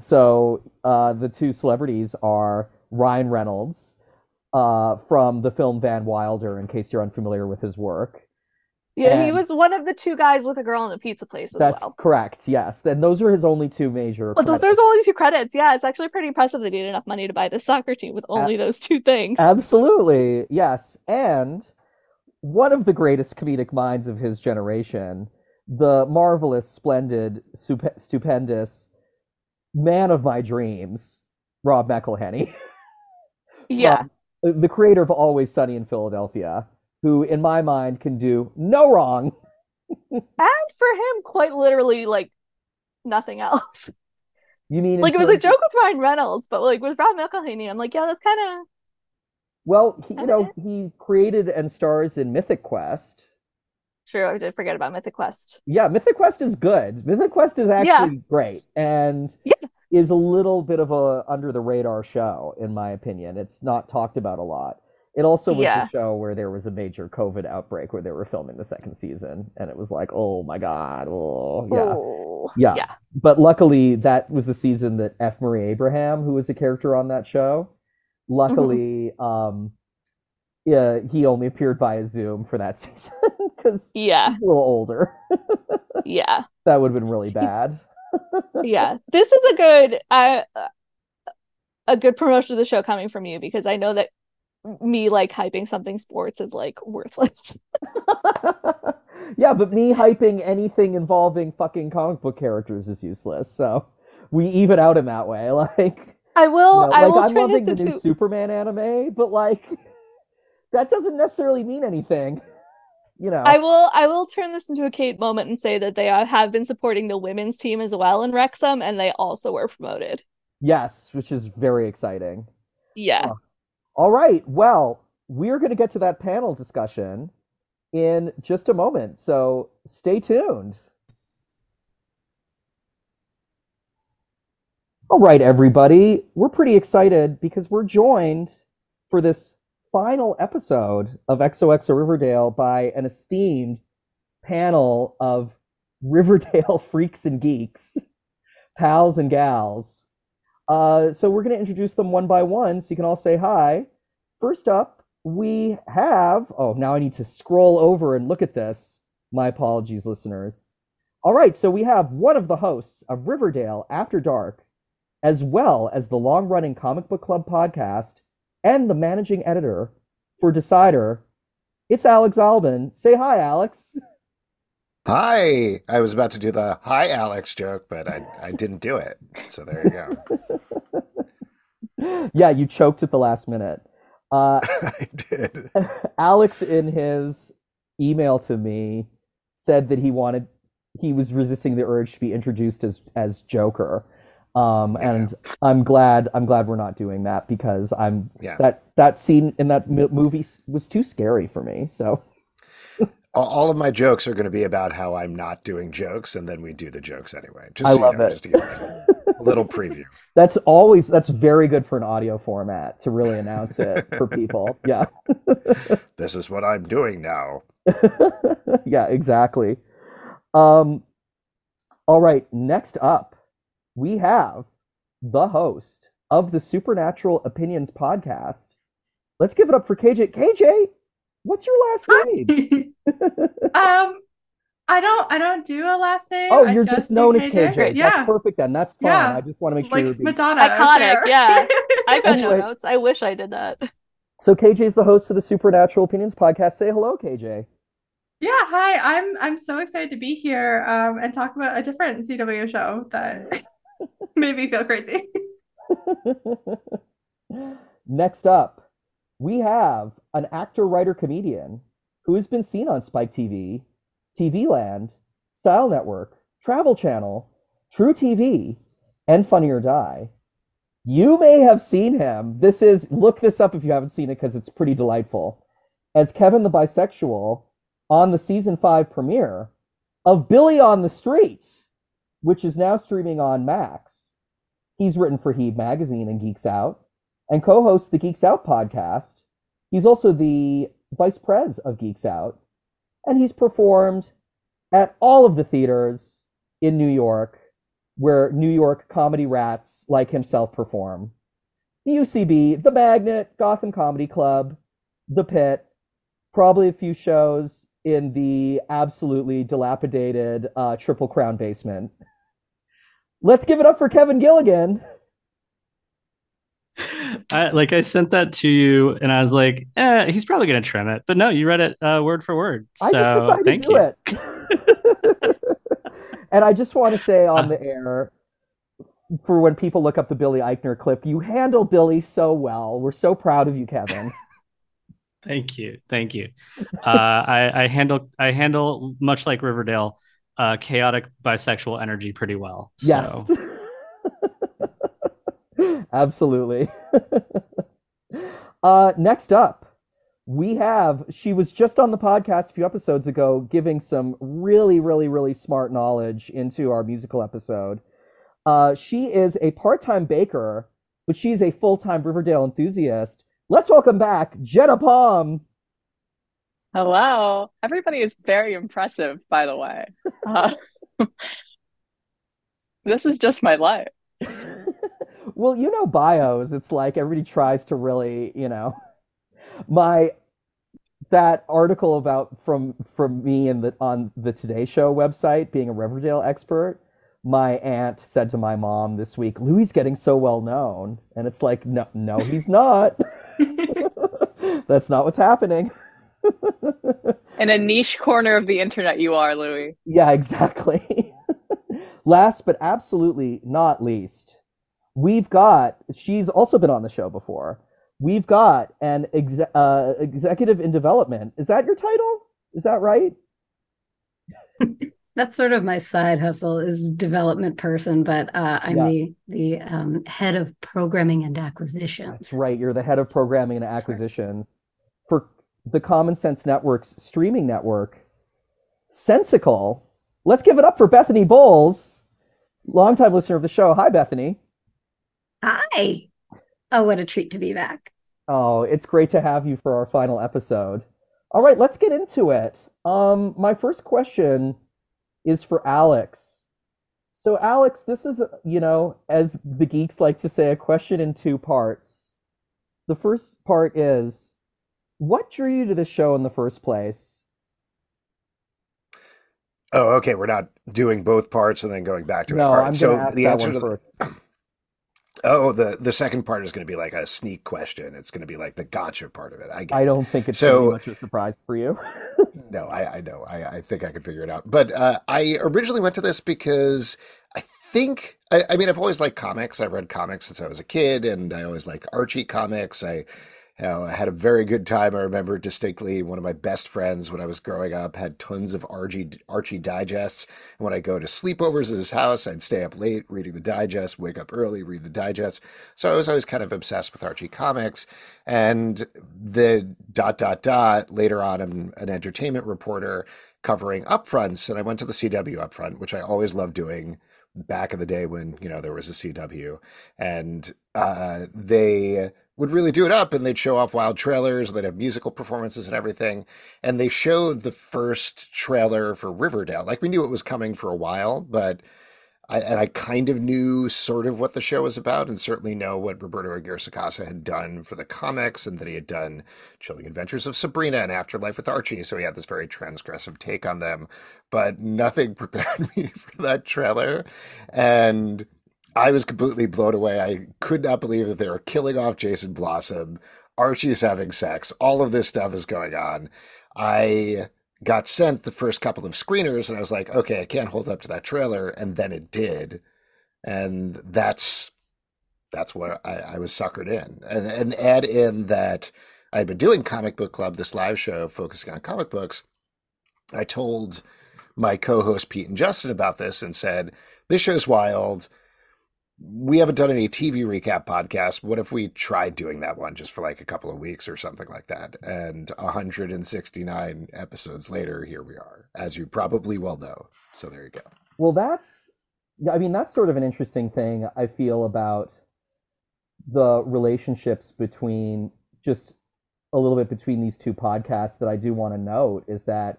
So uh, the two celebrities are Ryan Reynolds uh, from the film Van Wilder, in case you're unfamiliar with his work. Yeah, he was one of the two guys with a girl in a pizza place as That's well. correct. Yes, and those are his only two major. But those are credits. his only two credits. Yeah, it's actually pretty impressive that he had enough money to buy this soccer team with only those two things. Absolutely, yes. And one of the greatest comedic minds of his generation, the marvelous, splendid, stup- stupendous man of my dreams, Rob McElhenney, [laughs] yeah. Rob- the creator of Always Sunny in Philadelphia, who, in my mind, can do no wrong. [laughs] And for him, quite literally, like nothing else. You mean Like it was a joke with Ryan Reynolds, but like with Rob McElhenney, I'm like, yeah, that's kind of Well, he, you know, he created and stars in Mythic Quest. true. I did forget about Mythic Quest. Yeah, Mythic Quest is good. Mythic Quest is actually great and Yeah. is a little bit of a under the radar show in my opinion. It's not talked about a lot. It also was Yeah. the show where there was a major COVID outbreak where they were filming the second season, and it was like, oh my god, oh yeah. Oh, Yeah. yeah. But luckily, that was the season that F. Murray Abraham, who was a character on that show, luckily, um, yeah, he only appeared via Zoom for that [laughs] season because Yeah, he's a little older. [laughs] yeah, that would have been really [laughs] bad. yeah. This is a good, uh, a good promotion of the show coming from you because I know that me like hyping something sports is like worthless. [laughs] yeah, but me hyping anything involving fucking comic book characters is useless. So we even out in that way. [laughs] Like, I will, you know, I like will I'm turn loving this the new. Superman anime, but like [laughs] that doesn't necessarily mean anything. You know. I will I will turn this into a Kate moment and say that they have been supporting the women's team as well in Wrexham and they also were promoted. Yes, which is very exciting. Yeah. Oh. All right. Well, we're going to get to that panel discussion in just a moment. So stay tuned. All right, everybody. We're pretty excited because we're joined for this final episode of XOXO Riverdale by an esteemed panel of Riverdale [laughs] freaks and geeks, pals and gals. Uh, so we're going to introduce them one by one so you can all say hi. First up, we have. Oh, now I need to scroll over and look at this. My apologies, listeners. All right, so we have one of the hosts of Riverdale After Dark, as well as the long running Comic Book Club podcast and the managing editor for Decider. It's Alex Zalben. Say hi, Alex. [laughs] Hi. I was about to do the hi Alex joke, but I I didn't do it. So there you go. [laughs] yeah, you choked at the last minute. Uh, [laughs] I did. [laughs] Alex, in his email to me, said that he wanted, he was resisting the urge to be introduced as as Joker, um, Yeah. and I'm glad I'm glad we're not doing that because I'm Yeah. that that scene in that m- movie was too scary for me. So All, of my jokes are going to be about how I'm not doing jokes, and then we do the jokes anyway. Just I so love you know, it. just to give a little [laughs] preview. that's always that's very good for an audio format to really announce it for [laughs] people. Yeah. This is what I'm doing now. [laughs] yeah, exactly. Um, all right, next up, we have the host of the Supernatural Opinions podcast. Let's give it up for KJ. KJ, what's your last name? [laughs] [laughs] um, I don't. I don't do a last name. oh, you're just do known as KJ. Great, That's Yeah, perfect then. That's fine. Yeah. I just want to make sure you're like being... Madonna. Iconic, sure. yeah. [laughs] I've got no notes. I wish I did that. So KJ is the host of the Supernatural Opinions podcast. Say hello, KJ. Yeah, hi. I'm I'm so excited to be here um and talk about a different CW show that made me feel crazy. Next up, we have an actor, writer, comedian who has been seen on Spike TV, TV Land, Style Network, Travel Channel, True TV, and Funny or Die. You may have seen him. This is, look this up if you haven't seen it because it's pretty delightful. As Kevin the Bisexual on the season five premiere of Billy on the Streets, which is now streaming on Max. He's written for Heave Magazine and Geeks Out and co-hosts the Geeks Out podcast. He's also the vice pres of Geeks Out, and he's performed at all of the theaters in New York where New York comedy rats like himself perform. The UCB, The Magnet, Gotham Comedy Club, The Pit, probably a few shows in the absolutely dilapidated uh, Triple Crown basement. Let's give it up for Kevin Gillian. [laughs] I, like I sent that to you, and I was like, eh, he's probably gonna trim it. But no, you read it uh, word for word. I just decided thank to do you. it. [laughs] and I just want to say on Uh. the air, for when people look up the Billy Eichner clip, you handle Billy so well. We're so proud of you, Kevin. [laughs] Thank you, thank you. [laughs] Uh, I, I handle I handle much like Riverdale, uh, chaotic bisexual energy pretty well. So Yes. Absolutely. [laughs] uh, next up, we have, she was just on the podcast a few episodes ago giving some really, really, really smart knowledge into our musical episode. Uh, she is a part time baker, but she's a full time Riverdale enthusiast Let's welcome back Jenna Palme. Hello. Everybody is very impressive, by the way. Uh, [laughs] this is just my life. [laughs] well, you know bios. It's like everybody tries to really, you know, my that article about from from me and the on the Today Show website being a Riverdale expert. My aunt said to my mom this week, "Louis getting so well known," and it's like, no, no, he's [laughs] not. [laughs] That's not what's happening. [laughs] In a niche corner of the internet, you are, Louis. Yeah, exactly. Last but absolutely not least, we've got, she's also been on the show before. We've got an exe- uh, executive in development. Is that your title? Is that right? That's sort of my side hustle is development person, but uh, I'm Yeah. the the um, head of programming and acquisitions. That's right. You're the head of programming and acquisitions for the Common Sense Network's streaming network, Sensical. Let's give it up for Bethany Boles, longtime listener of the show. Hi, Bethany. Hi. Oh, what a treat to be back. Oh, it's great to have you for our final episode. All right, let's get into it. Um, my first question is for Alex. So, Alex, this is, you know, as the geeks like to say, a question in two parts. The first part is, what drew you to the show in the first place? Oh, okay. We're not doing both parts and then going back to it. No, All right. I'm so going to ask the that answer one to the first. [clears throat] oh the the second part is going to be like a sneak question. It's going to be like the gotcha part of it. I I don't think it's So much of a surprise for you. [laughs] no, I I know. I I think I can figure it out. But uh, I originally went to this because I think I, I mean I've always liked comics. I've read comics since I was a kid, and I always liked Archie comics. I know, I had a very good time. I remember distinctly one of my best friends when I was growing up had tons of Archie Archie digests. And when I go to sleepovers at his house, I'd stay up late reading the digest, wake up early, read the digest. So I was always kind of obsessed with Archie comics. And the dot dot dot later on, I'm an entertainment reporter covering upfronts, and I went to the CW upfront, which I always loved doing back in the day when you know there was a CW, and uh, they would really do it up, and they'd show off wild trailers, they'd have musical performances and everything, and they showed the first trailer for Riverdale. Like we knew it was coming for a while, but. I, and I kind of knew sort of what the show was about, and certainly know what Roberto Aguirre Sacasa had done for the comics, and that he had done Chilling Adventures of Sabrina and Afterlife with Archie. So he had this very transgressive take on them, but nothing [laughs] prepared me for that trailer. And I was completely blown away. I could not believe that they were killing off Jason Blossom. Archie's having sex. All of this stuff is going on. I got sent the first couple of screeners, and I was like, okay, I can't hold up to that trailer. And then it did. And that's that's where I, I was suckered in. And, and add in that I'd been doing Comic Book Club, this live show focusing on comic books. I told my co-host Pete and Justin about this and said, "This show's wild. We haven't done any TV recap podcast. What if we tried doing that one just for like a couple of weeks or something like that?" And 169 episodes later, here we are, as you probably well know. So there you go. Well, that's, I mean, that's sort of an interesting thing I feel about the relationships between just a little bit between these two podcasts that I do want to note is that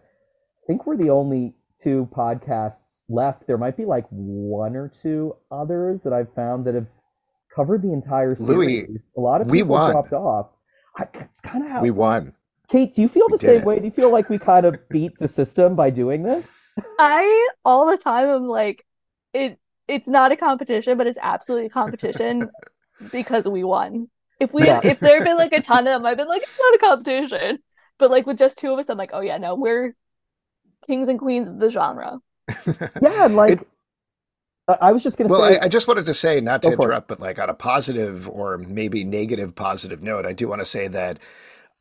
I think we're the only two podcasts left. There might be like one or two others that I've found that have covered the entire Louis, series. a lot of we people won. dropped off. I, it's kind of how We won. Kate, do you feel We the did same it. way? Do you feel like we kind of beat the system by doing this? I all the time I'm like it it's not a competition, but it's absolutely a competition [laughs] because we won. If we Yeah. if there had been like a ton of them, I've been like, it's not a competition. But like with just two of us, I'm like, oh yeah, no, we're kings and queens of the genre. [laughs] Yeah, like I I was just gonna Well, say, I, I just wanted to say, not to Go for it. interrupt, but like on a positive or maybe negative positive note, I do want to say that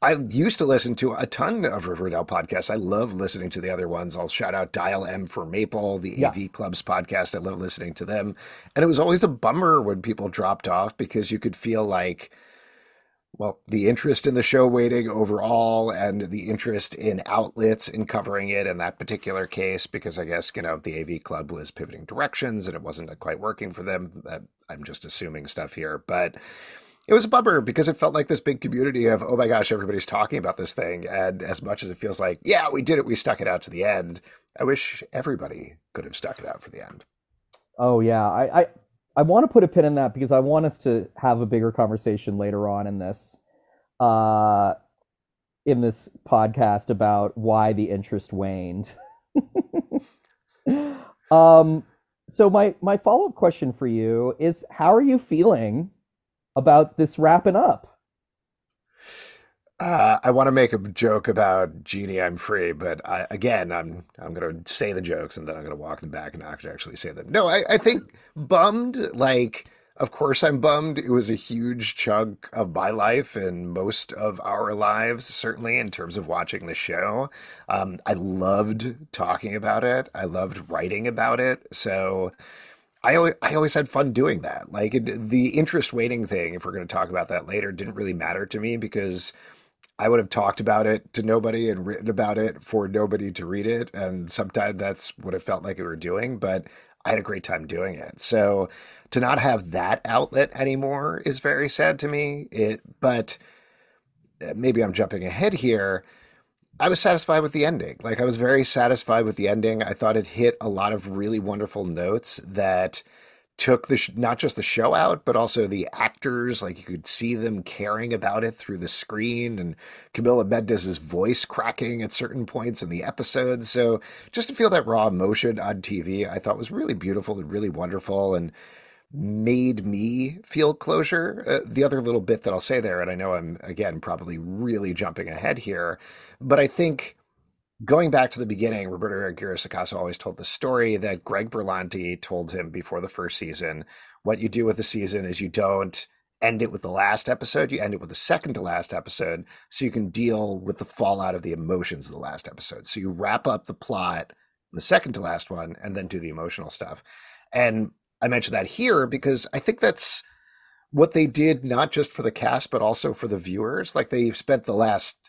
I used to listen to a ton of Riverdale podcasts. I love listening to the other ones. I'll shout out Dial M for Maple, the Yeah. AV Clubs podcast. I love listening to them. And it was always a bummer when people dropped off because you could feel like, well, the interest in the show waiting overall and the interest in outlets in covering it in that particular case, because I guess, you know, the AV Club was pivoting directions and it wasn't quite working for them. Uh, I'm just assuming stuff here. But it was a bummer because it felt like this big community of oh my gosh everybody's talking about this thing and as much as it feels like yeah we did it we stuck it out to the end i wish everybody could have stuck it out for the end Oh yeah, I I, I want to put a pin in that because I want us to have a bigger conversation later on in this, uh, in this podcast about why the interest waned. [laughs] um, so my my follow up question for you is, how are you feeling about this wrapping up? Uh, i want to make a joke about genie i'm free but I, again i'm i'm going to say the jokes and then i'm going to walk them back and actually say them. No I, I think bummed like of course i'm bummed. It was a huge chunk of my life and most of our lives certainly in terms of watching the show. Um, i loved talking about it. I loved writing about it. So I always, I always had fun doing that. Like it, the interest waiting thing, if we're going to talk about that later, didn't really matter to me because I would have talked about it to nobody and written about it for nobody to read it. And sometimes that's what it felt like we were doing, but I had a great time doing it. So to not have that outlet anymore is very sad to me. It, but uh, maybe I'm jumping ahead here. I was satisfied with the ending. Like I was very satisfied with the ending. I thought it hit a lot of really wonderful notes that took the sh- not just the show out, but also the actors. Like you could see them caring about it through the screen, and Camila Mendes's voice cracking at certain points in the episode. So just to feel that raw emotion on TV, I thought was really beautiful and really wonderful, and made me feel closure. Uh, the other little bit that I'll say there, and I know I'm again probably really jumping ahead here, but I think going back to the beginning, Roberto Aguirre Sacasa always told the story that Greg Berlanti told him before the first season. What you do with the season is you don't end it with the last episode, you end it with the second to last episode, so you can deal with the fallout of the emotions of the last episode. So you wrap up the plot in the second to last one and then do the emotional stuff. And I mentioned that here because I think that's what they did not just for the cast but also for the viewers. Like they spent the last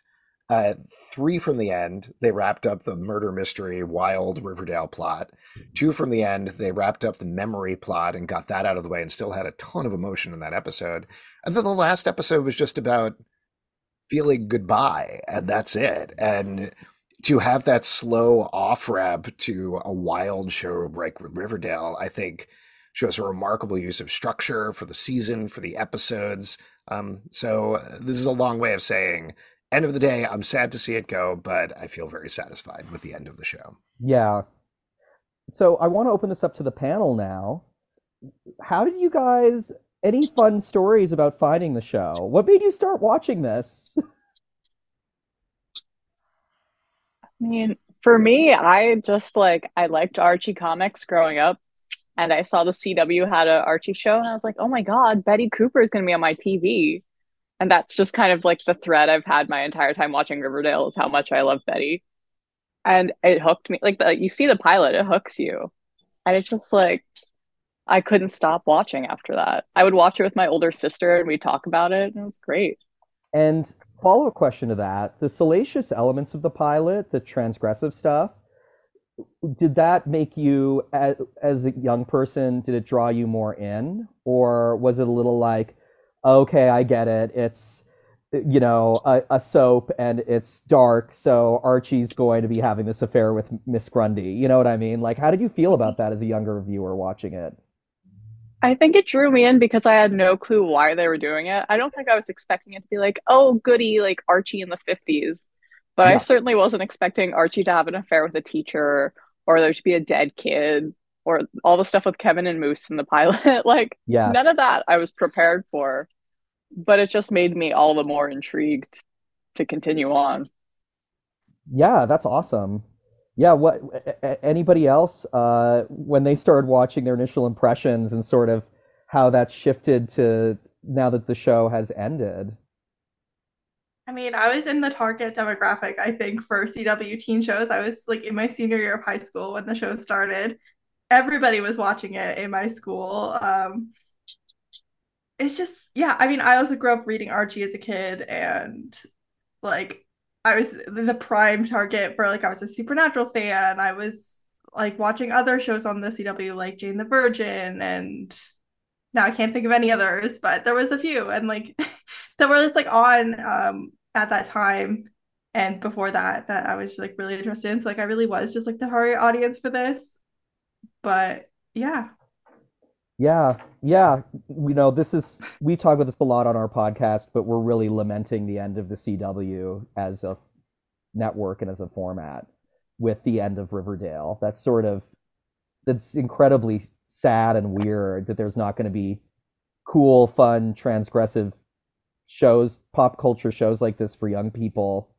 uh, three from the end, they wrapped up the murder mystery, wild Riverdale plot. Two from the end, they wrapped up the memory plot and got that out of the way and still had a ton of emotion in that episode. And then the last episode was just about feeling goodbye, and that's it. And to have that slow off ramp to a wild show like Riverdale, I think shows a remarkable use of structure for the season, for the episodes. Um, so uh, this is a long way of saying end of the day, I'm sad to see it go, but I feel very satisfied with the end of the show. Yeah. So I want to open this up to the panel now. How did you guys? Any fun stories about finding the show? What made you start watching this? I mean, for me, I just like I liked Archie comics growing up, and I saw the CW had an Archie show, and I was like, oh my god, Betty Cooper is going to be on my TV, and that's just kind of like the thread I've had my entire time watching Riverdale is how much I love Betty, and it hooked me. Like the, you see the pilot, it hooks you, and it's just like I couldn't stop watching after that. I would watch it with my older sister, and we'd talk about it, and it was great. And follow up question to that: the salacious elements of the pilot, the transgressive stuff, did that make you, as, as a young person, did it draw you more in, or was it a little like, okay, I get it, it's you know a, a soap and it's dark, so Archie's going to be having this affair with Miss Grundy. You know what I mean? Like, how did you feel about that as a younger viewer watching it? I think it drew me in because I had no clue why they were doing it. I don't think I was expecting it to be like, oh, goody, like Archie in the 50s. But I certainly wasn't expecting Archie to have an affair with a teacher or there to be a dead kid or all the stuff with Kevin and Moose in the pilot. [laughs] like, Yes. none of that I was prepared for. But it just made me all the more intrigued to continue on. Yeah, that's awesome. Yeah, what a- a- anybody else uh when they started watching their initial impressions and sort of how that shifted to now that the show has ended? I mean, I was in the target demographic, I think, for CW teen shows. I was like in my senior year of high school when the show started. Everybody was watching it in my school. Um, it's just, yeah, I mean, I also grew up reading Archie as a kid, and like I was the prime target for like I was a Supernatural fan. I was like watching other shows on the CW, like Jane the Virgin and now I can't think of any others, but there was a few and like [laughs] that were just like on um at that time and before that that I was like really interested in. So like I really was just like the target audience for this. But yeah. Yeah, yeah. You know, this is we talk about this a lot on our podcast, but we're really lamenting the end of the CW as a network and as a format with the end of Riverdale. That's sort of that's incredibly sad and weird that there's not going to be cool, fun, transgressive shows, pop culture shows like this for young people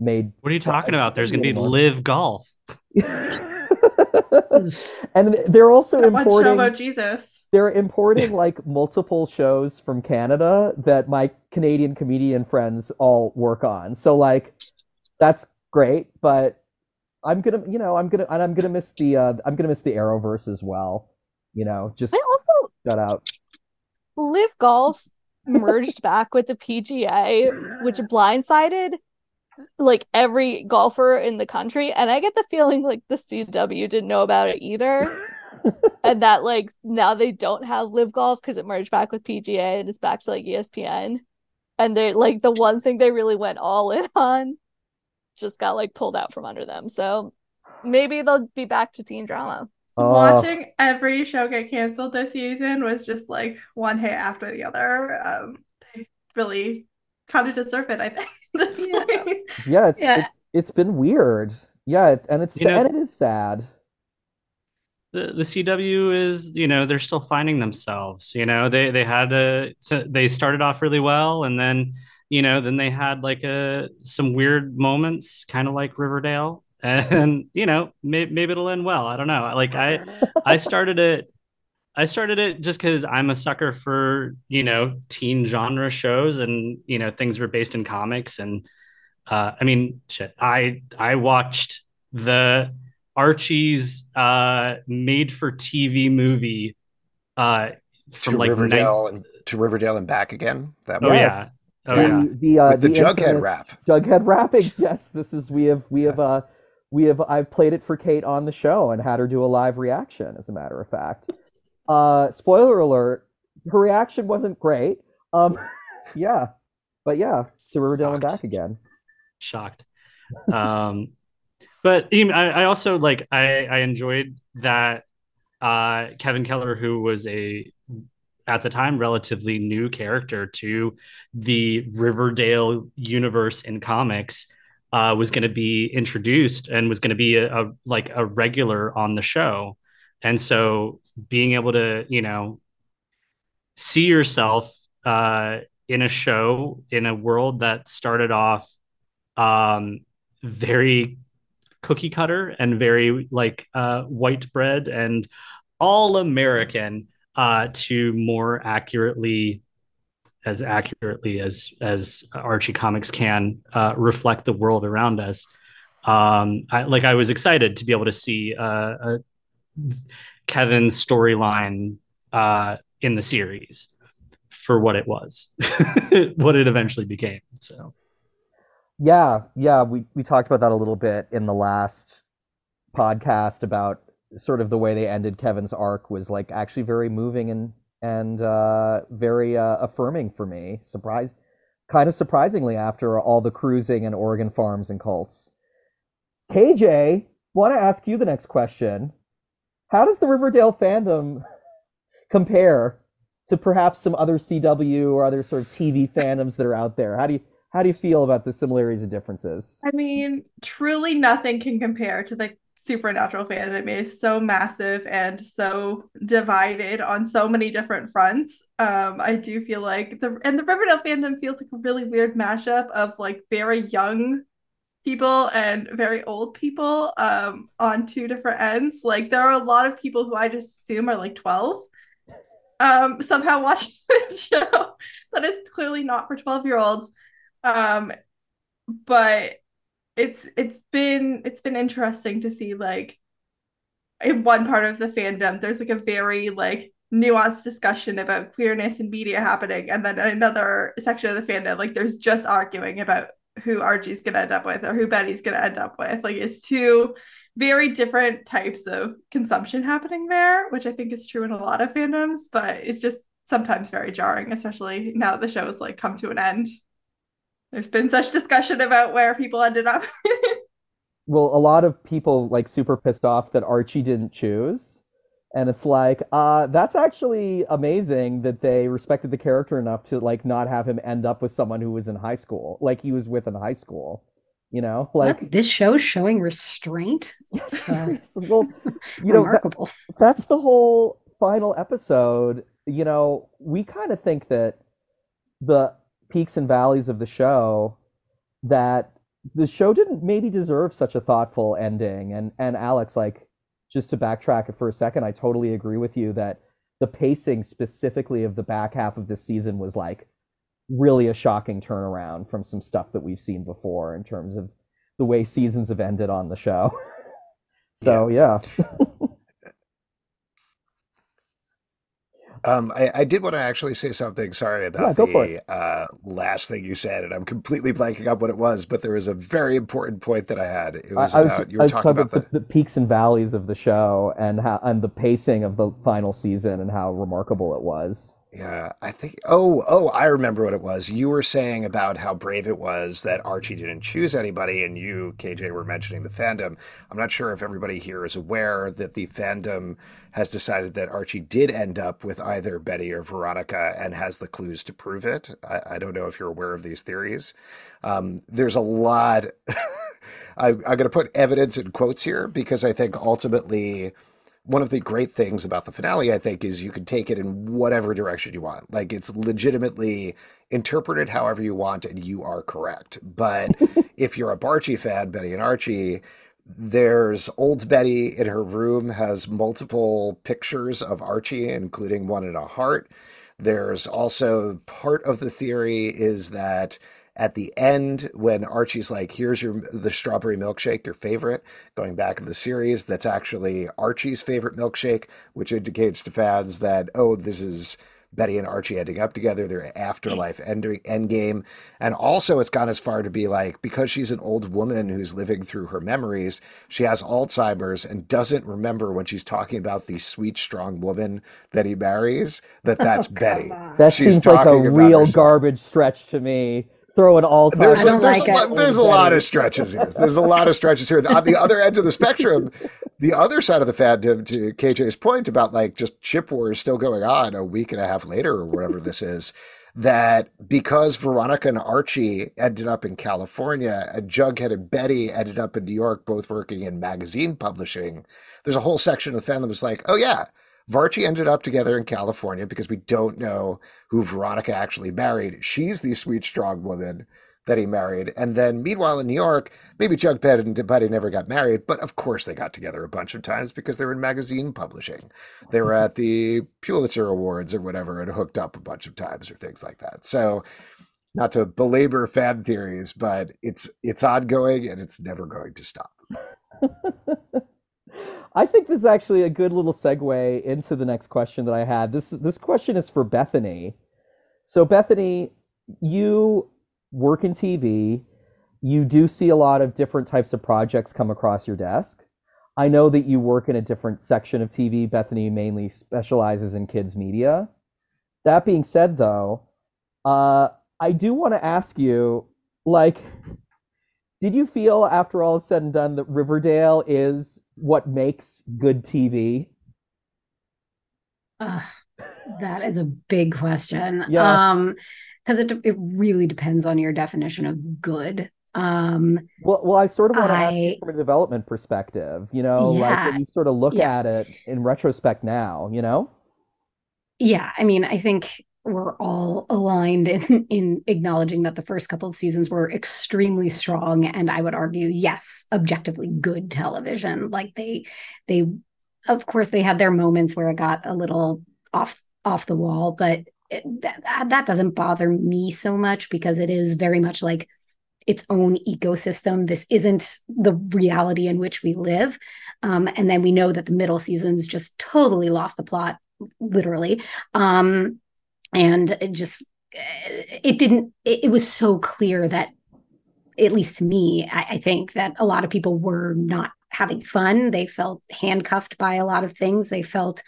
made What are you talking about? There's going to be [laughs] live golf. [laughs] [laughs] and they're also That one show importing about Jesus. they're importing like multiple shows from Canada that my Canadian comedian friends all work on. So like that's great, but I'm gonna you know, I'm gonna and I'm gonna miss the uh I'm gonna miss the Arrowverse as well. You know, just I also shut out. LIV Golf merged back with the PGA, which blindsided like every golfer in the country. And I get the feeling like the CW didn't know about it either. [laughs] and that like now they don't have LIV Golf because it merged back with PGA and it's back to like ESPN. And they like the one thing they really went all in [laughs] on just got like pulled out from under them. So maybe they'll be back to teen drama. Oh. Watching every show get canceled this season was just like one hit after the other. Um, they really kind of deserve it, I think, [laughs] this Yeah. point. Yeah, it's Yeah. it's it's been weird. Yeah, it, and it's You know- and it is sad. the the CW is you know they're still finding themselves you know they they had a so they started off really well and then you know then they had like a some weird moments kind of like Riverdale [laughs] and you know maybe, maybe it'll end well I don't know like I I started it I started it just because I'm a sucker for you know teen genre shows and you know things were based in comics and uh, I mean shit I I watched the Archie's uh, made for TV movie uh, from to like Riverdale nine- and to Riverdale and back again. That Oh, one? yeah. Oh the, yeah. the uh With the Jughead rap. Jughead rapping. [laughs] Yes, this is we have we have uh we have I've played it for Kate on the show and had her do a live reaction. As a matter of fact, uh, spoiler alert: her reaction wasn't great. Um, [laughs] yeah, but yeah, to Riverdale and Shocked. back again. shocked. Um, but I, I also like I, I enjoyed that uh, Kevin Keller, who was a at the time relatively new character to the Riverdale universe in comics, uh, was going to be introduced and was going to be a, a like a regular on the show, and so being able to you know see yourself uh, in a show in a world that started off um, very cookie cutter and very like uh, white bread and all American uh, to more accurately as accurately as as Archie comics can uh, reflect the world around us. Um, I, like I was excited to be able to see uh, uh, Kevin's storyline uh, in the series for what it was, [laughs] what it eventually became. So. Yeah, yeah, we we talked about that a little bit in the last podcast about sort of the way they ended Kevin's arc was like actually very moving and and uh, very uh, affirming for me. Surprise, kind of surprisingly after all the cruising and organ farms and cults. KJ, want to ask you the next question. How does the Riverdale fandom compare to perhaps some other CW or other sort of TV fandoms that are out there? How do you how do you feel about the similarities and differences? I mean, truly nothing can compare to the supernatural fandom. It is so massive and so divided on so many different fronts. Um, I do feel like the and the Riverdale fandom feels like a really weird mashup of like very young people and very old people um on two different ends. Like there are a lot of people who I just assume are like 12 um somehow watching [laughs] this show that is clearly not for 12 year olds. Um but it's it's been it's been interesting to see like in one part of the fandom there's like a very like nuanced discussion about queerness and media happening and then another section of the fandom like there's just arguing about who Archie's gonna end up with or who Betty's gonna end up with like it's two very different types of consumption happening there which I think is true in a lot of fandoms but it's just sometimes very jarring, especially now that the show show's like come to an end. There's been such discussion about where people ended up. [laughs] well, a lot of people like super pissed off that Archie didn't choose. And it's like, uh, that's actually amazing that they respected the character enough to like not have him end up with someone who was in high school, like he was with in high school. You know, like What? this show's showing restraint. [laughs] It's, uh, well, [laughs] you know, that- remarkable. that's the whole final episode. You know, we kind of think that the peaks and valleys of the show that the show didn't maybe deserve such a thoughtful ending and and Alex like just to backtrack it for a second I totally agree with you that the pacing specifically of the back half of this season was like really a shocking turnaround from some stuff that we've seen before in terms of the way seasons have ended on the show. [laughs] so yeah. [laughs] Um, I, I did want to actually say something. Sorry about for the uh, last thing you said, and I'm completely blanking up what it was. But there was a very important point that I had. It was I, I about was, you I were was talking about the, the, the peaks and valleys of the show and how and the pacing of the final season and how remarkable it was. Yeah, I think. Oh, oh, I remember what it was. You were saying about how brave it was that Archie didn't choose anybody, and you, KJ, were mentioning the fandom. I'm not sure if everybody here is aware that the fandom has decided that Archie did end up with either Betty or Veronica and has the clues to prove it. I, I don't know if you're aware of these theories. Um, there's a lot. [laughs] I, I'm going to put evidence in quotes here because I think ultimately one of the great things about the finale, I think, is you can take it in whatever direction you want. Like it's legitimately interpreted however you want, and you are correct. But [laughs] if you're a Barchi fan, Betty and Archie, there's old Betty in her room has multiple pictures of Archie, including one in a heart. There's also part of the theory is that at the end when Archie's like, "Here's your the strawberry milkshake, your favorite," going back in the series, that's actually Archie's favorite milkshake, which indicates to fans that oh, this is Betty and Archie ending up together, their afterlife end end game, and also it's gone as far to be like because she's an old woman who's living through her memories, she has Alzheimer's and doesn't remember when she's talking about the sweet, strong woman that he marries. That that's [laughs] Oh, Betty. on. That She's seems like a real herself. garbage stretch to me. Throwing all There's, I a, don't there's, like a, it. lot, there's a lot of stretches here. There's a lot of stretches here. On uh, the other end of the spectrum, the other side of the fandom, to KJ's point about like just chip wars still going on a week and a half later or whatever this is, that because Veronica and Archie ended up in California and Jughead and Betty ended up in New York, both working in magazine publishing, there's a whole section of the fandom that's like, oh yeah, Varchi ended up together in California because we don't know who Veronica actually married. She's the sweet, strong woman that he married. And then, meanwhile, in New York, maybe Jughead and Betty never got married, but of course they got together a bunch of times because they were in magazine publishing. They were at the Pulitzer Awards or whatever and hooked up a bunch of times or things like that. So, not to belabor fan theories, but it's it's ongoing and it's never going to stop. [laughs] I think this is actually a good little segue into the next question that I had. This this question is for Bethany. So Bethany, you work in TV. You do see a lot of different types of projects come across your desk. I know that you work in a different section of TV. Bethany mainly specializes in kids media. That being said, though, uh, I do want to ask you, like, did you feel after all is said and done that Riverdale is what makes good TV? Ugh, that is a big question. Yeah. Um, because it it really depends on your definition of good. Um, Well, well, I sort of want to ask you from a development perspective. You know, like when you sort of look yeah. at it in retrospect now. You know, Yeah, I mean, I think we're all aligned in [laughs] in acknowledging that the first couple of seasons were extremely strong, and I would argue, yes, objectively good television. Like they they of course they had their moments where it got a little off off the wall, but it, that that doesn't bother me so much because it is very much like its own ecosystem. This isn't the reality in which we live. Um, and then we know that the middle seasons just totally lost the plot, literally. Um, and it just, it didn't, it, it was so clear that, at least to me, I, I think that a lot of people were not having fun. They felt handcuffed by a lot of things. They felt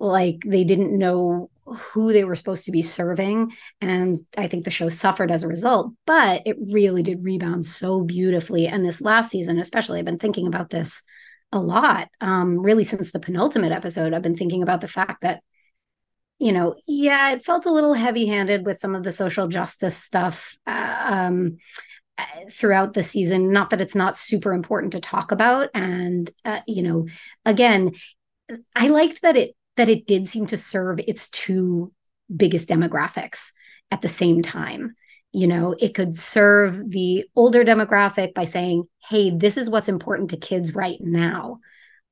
like they didn't know who they were supposed to be serving. And I think the show suffered as a result, but it really did rebound so beautifully. And this last season, especially, I've been thinking about this a lot. Um, really, since the penultimate episode, I've been thinking about the fact that, you know, yeah, it felt a little heavy handed with some of the social justice stuff. Uh, um, uh, throughout the season. Not that it's not super important to talk about and uh, you know again i liked that it that it did seem to serve its two biggest demographics at the same time. You know it could serve the older demographic by saying hey this is what's important to kids right now.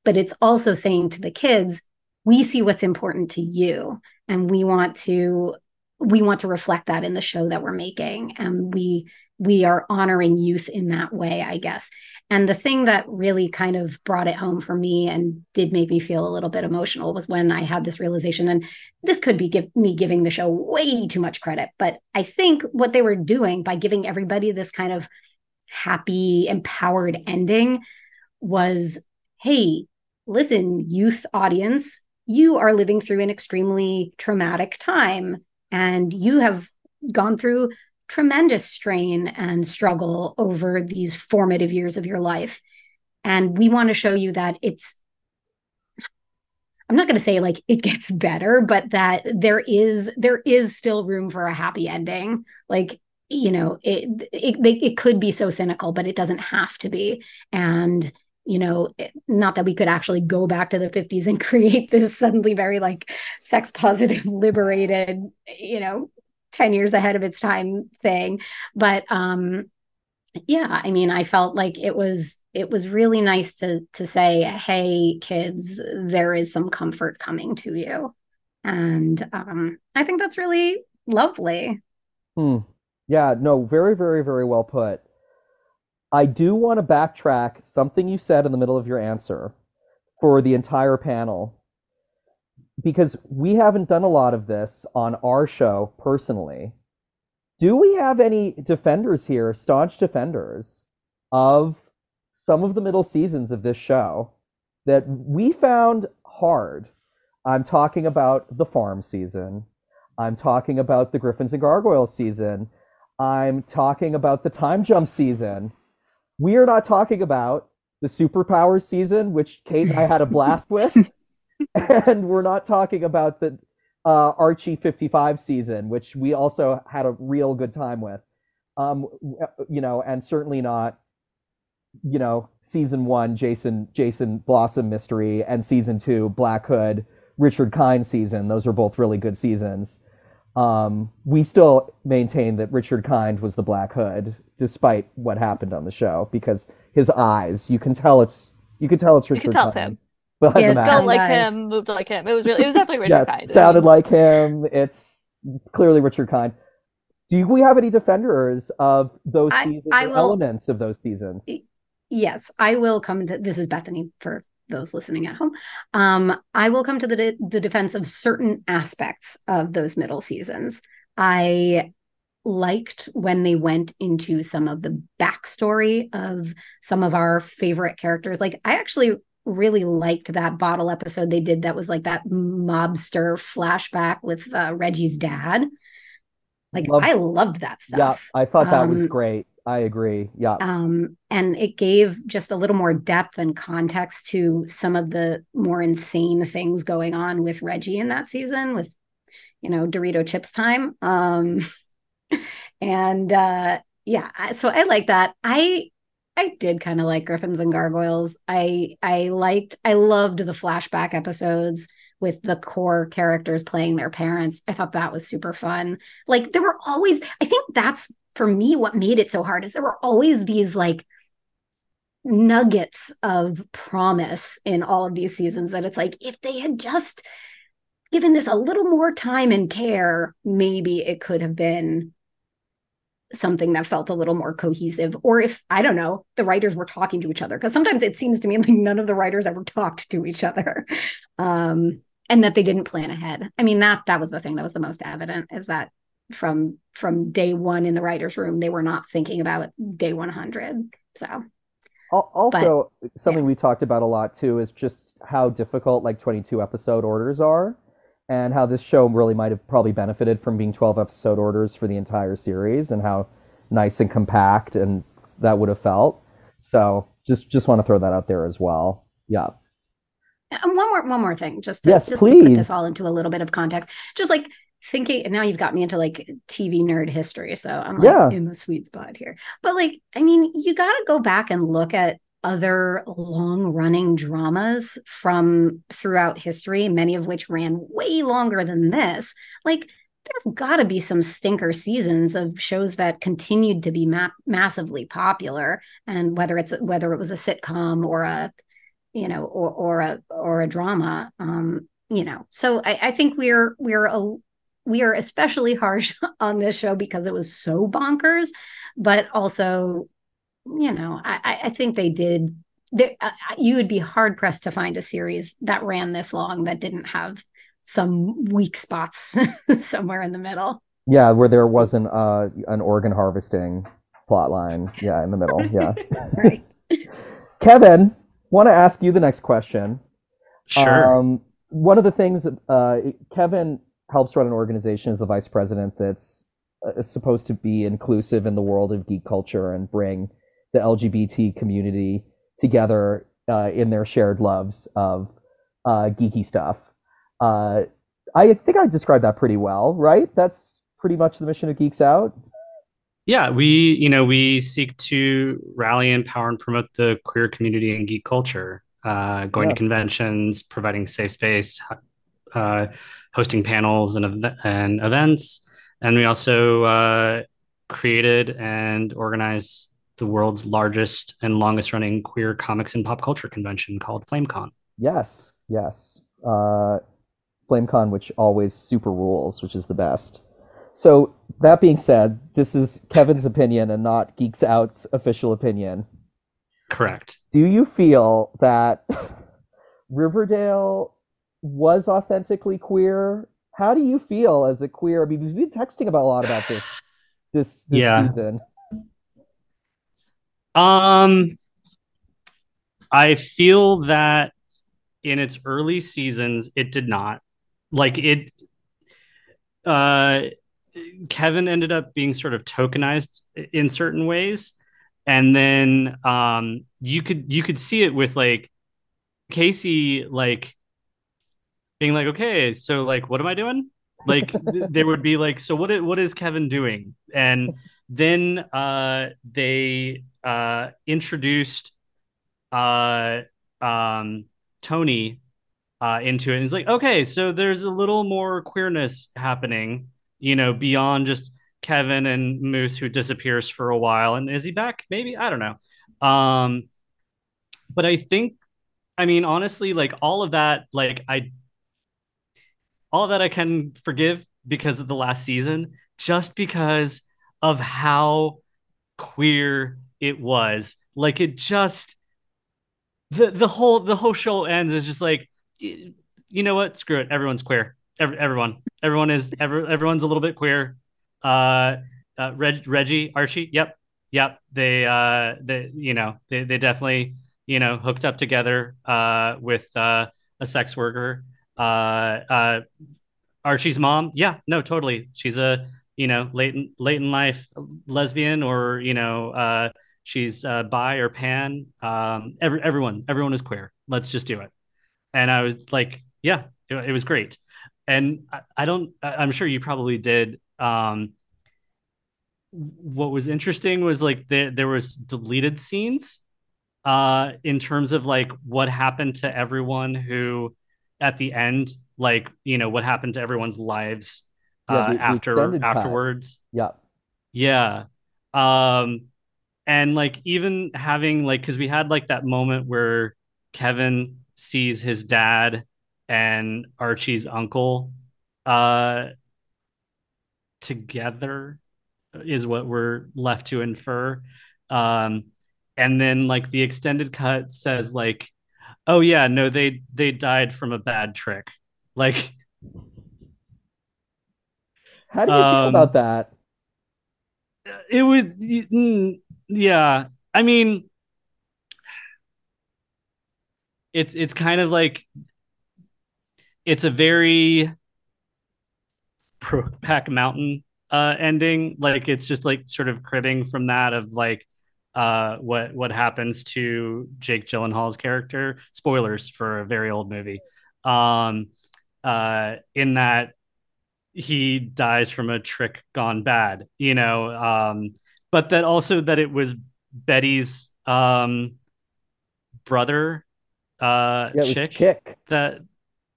But it's also saying to the kids we see what's important to you and we want to we want to reflect that in the show that we're making and we we are honoring youth in that way, I guess. And the thing that really kind of brought it home for me and did make me feel a little bit emotional was when I had this realization. And this could be give, me giving the show way too much credit, but I think what they were doing by giving everybody this kind of happy, empowered ending was hey, listen, youth audience, you are living through an extremely traumatic time and you have gone through tremendous strain and struggle over these formative years of your life. And we want to show you that it's, I'm not going to say like it gets better, but that there is, there is still room for a happy ending. Like, you know, it, it, it could be so cynical, but it doesn't have to be. And, you know, not that we could actually go back to the 50s and [laughs] create this suddenly very like sex positive, [laughs] liberated, you know, 10 years ahead of its time thing but um yeah i mean i felt like it was it was really nice to to say hey kids there is some comfort coming to you and um i think that's really lovely Hmm. Yeah, no, very, very, very well put. I do want to backtrack something you said in the middle of your answer for the entire panel because we haven't done a lot of this on our show personally. Do we have any defenders here, staunch defenders of some of the middle seasons of this show that we found hard? I'm talking about the farm season. I'm talking about the Griffins and Gargoyles season. I'm talking about the time jump season. We are not talking about the superpowers season, which Kate and I had a blast with. [laughs] and we're not talking about the uh, Archie 55 season, which we also had a real good time with. Um, you know, and certainly not, you know, season one, Jason Jason Blossom mystery, and season two, Black Hood, Richard Kind season. Those are both really good seasons. Um, we still maintain that Richard Kind was the Black Hood, despite what happened on the show, because his eyes, you can tell it's you can tell it's Richard. You Richard can tell it's Kind him. [laughs] behind Yeah, it. Felt like Guys. him, moved like him. It was really, it was definitely Richard yeah, Kind. it sounded like him. It's it's clearly Richard Kind. Do we have any defenders of those I- seasons, I or will- elements of those seasons? yes i will come to this is bethany for those listening at home um i will come to the de- the defense of certain aspects of those middle seasons i liked when they went into some of the backstory of some of our favorite characters like i actually really liked that bottle episode they did that was like that mobster flashback with uh, reggie's dad like Love- i loved that stuff. Yeah, I thought that was Um, great. I agree. Yeah. um, and it gave just a little more depth and context to some of the more insane things going on with Reggie in that season with you know Dorito chips time um [laughs] and uh yeah so I like that I I did kind of like Griffins and Gargoyles I I liked I loved the flashback episodes with the core characters playing their parents. I thought that was super fun. Like there were always I think that's for me what made it so hard is there were always these like nuggets of promise in all of these seasons that it's like if they had just given this a little more time and care maybe it could have been something that felt a little more cohesive. Or if i don't know the writers were talking to each other because sometimes it seems to me like none of the writers ever talked to each other. [laughs] Um and that they didn't plan ahead i mean that that was the thing that was the most evident is that from from day one in the writers room they were not thinking about day 100 so Al- Also, something we talked about a lot too is just how difficult like 22 episode orders are. and how this show really might have probably benefited from being 12 episode orders for the entire series and how nice and compact and that would have felt. So just just want to throw that out there as well. Yeah. And one more one more thing, just to, Yes, just to put this all into a little bit of context. Just like thinking and now you've got me into like TV nerd history. So I'm like Yeah. in the sweet spot here. But like, I mean, you gotta go back and look at other long running dramas from throughout history, many of which ran way longer than this. Like there've got to be some stinker seasons of shows that continued to be ma- massively popular and whether it's whether it was a sitcom or a you know or or a or a drama um you know so i, I think we're we're a we are especially harsh [laughs] on this show because it was so bonkers but also you know i I- i think they did there, uh, you would be hard pressed to find a series that ran this long that didn't have some weak spots [laughs] somewhere in the middle Yeah, where there wasn't uh, an organ harvesting plot line. Yeah, in the middle. Yeah. [laughs] right Kevin, want to ask you the next question. Sure. Um, one of the things uh, Kevin helps run an organization as the vice president that's uh, supposed to be inclusive in the world of geek culture and bring the LGBT community together uh, in their shared loves of uh, geeky stuff. Uh, I think I described that pretty well, right? That's pretty much the mission of Geeks Out. Yeah, we, you know, we seek to rally, empower, and promote the queer community and geek culture. Uh, going Yeah. to conventions, providing safe space, uh, hosting panels and ev- and events, and we also uh, created and organized the world's largest and longest running queer comics and pop culture convention called FlameCon. Yes, yes. Uh, FlameCon, which always super rules, which is the best. So that being said, this is Kevin's opinion and not Geeks Out's official opinion. Correct. Do you feel that [laughs] Riverdale was authentically queer? How do you feel as a queer? I mean, we've been texting about a lot about this this this Yeah. season. Um, I feel that in its early seasons, it did not like it. Uh, Kevin ended up being sort of tokenized in certain ways, and then um, you could you could see it with like Casey like being like, okay, so like, what am I doing? Like, [laughs] th- there would be like, so what? i- What is Kevin doing? And then uh, they uh, introduced uh, um, Toni uh, into it. And he's like, okay, so there's a little more queerness happening, you know, beyond just Kevin and Moose who disappears for a while. And is he back? Maybe I don't know. Um, but I think, I mean, honestly, like all of that, like I, all of that I can forgive because of the last season, just because of how queer it was. Like it just the the whole the whole show ends is just like you know what? Screw it. Everyone's queer. Every, everyone. Everyone is every, everyone's a little bit queer. Uh, uh Reg, Reggie, Archie, yep. Yep. They uh they you know, they they definitely, you know, hooked up together uh with uh a sex worker. Uh uh Archie's mom, yeah, no, totally. She's a you know late in, late in life lesbian or you know uh she's uh bi or pan um every, everyone everyone is queer let's just do it and i was like yeah it, it was great and I, I don't i'm sure you probably did um what was interesting was like there there was deleted scenes uh in terms of like what happened to everyone who at the end like you know what happened to everyone's lives uh the- the after afterwards Yeah. yeah. Um and like even having like cuz we had like that moment where Kevin sees his dad and Archie's uncle uh together is what we're left to infer. Um and then like the extended cut says like oh yeah, no they they died from a bad trick. Like How do you feel Um, about that? it was mm, yeah i mean it's it's kind of like it's a very Brokeback Mountain uh ending. Like it's just like sort of cribbing from that of like uh what what happens to Jake Gyllenhaal's character. Spoilers for a very old movie. Um uh in that he dies from a trick gone bad, you know, um but that also that it was Betty's um brother uh Yeah, Chic Chic. that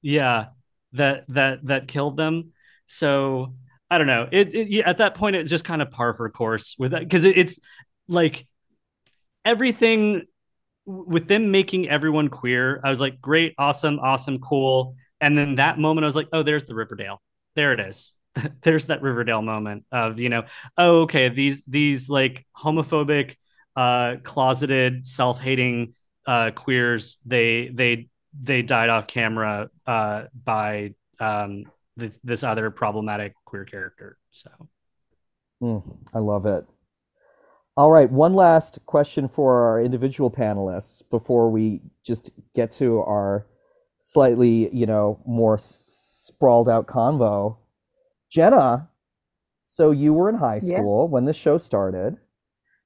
yeah that that that killed them. So i don't know. It, it at that point it's just kind of par for course with that because it, it's like everything with them making everyone queer i was like great awesome awesome cool. And then that moment i was like oh there's the riverdale. There it is. [laughs] There's that riverdale moment of you know oh okay these these like homophobic uh closeted self-hating uh queers they they they died off camera uh by um th- this other problematic queer character so Mm, I love it. All right, one last question for our individual panelists before we just get to our slightly, you know, more s- sprawled out convo. Jenna, so you were in high Yeah. school when the show started.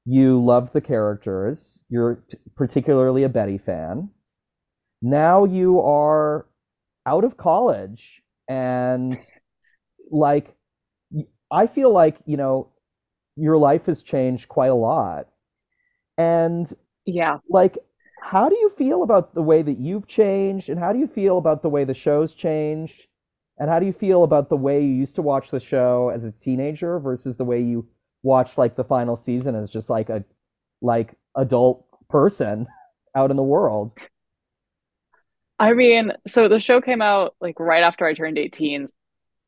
You loved the characters. You're particularly a Betty fan. Now you are out of college and [laughs] like I feel like, you know, your life has changed quite a lot. And Yeah. like how do you feel about the way that you've changed and how do you feel about the way the show's changed? And how do you feel about the way you used to watch the show as a teenager versus the way you watched like the final season as just like a like adult person out in the world? I mean, so the show came out like right after I turned 18.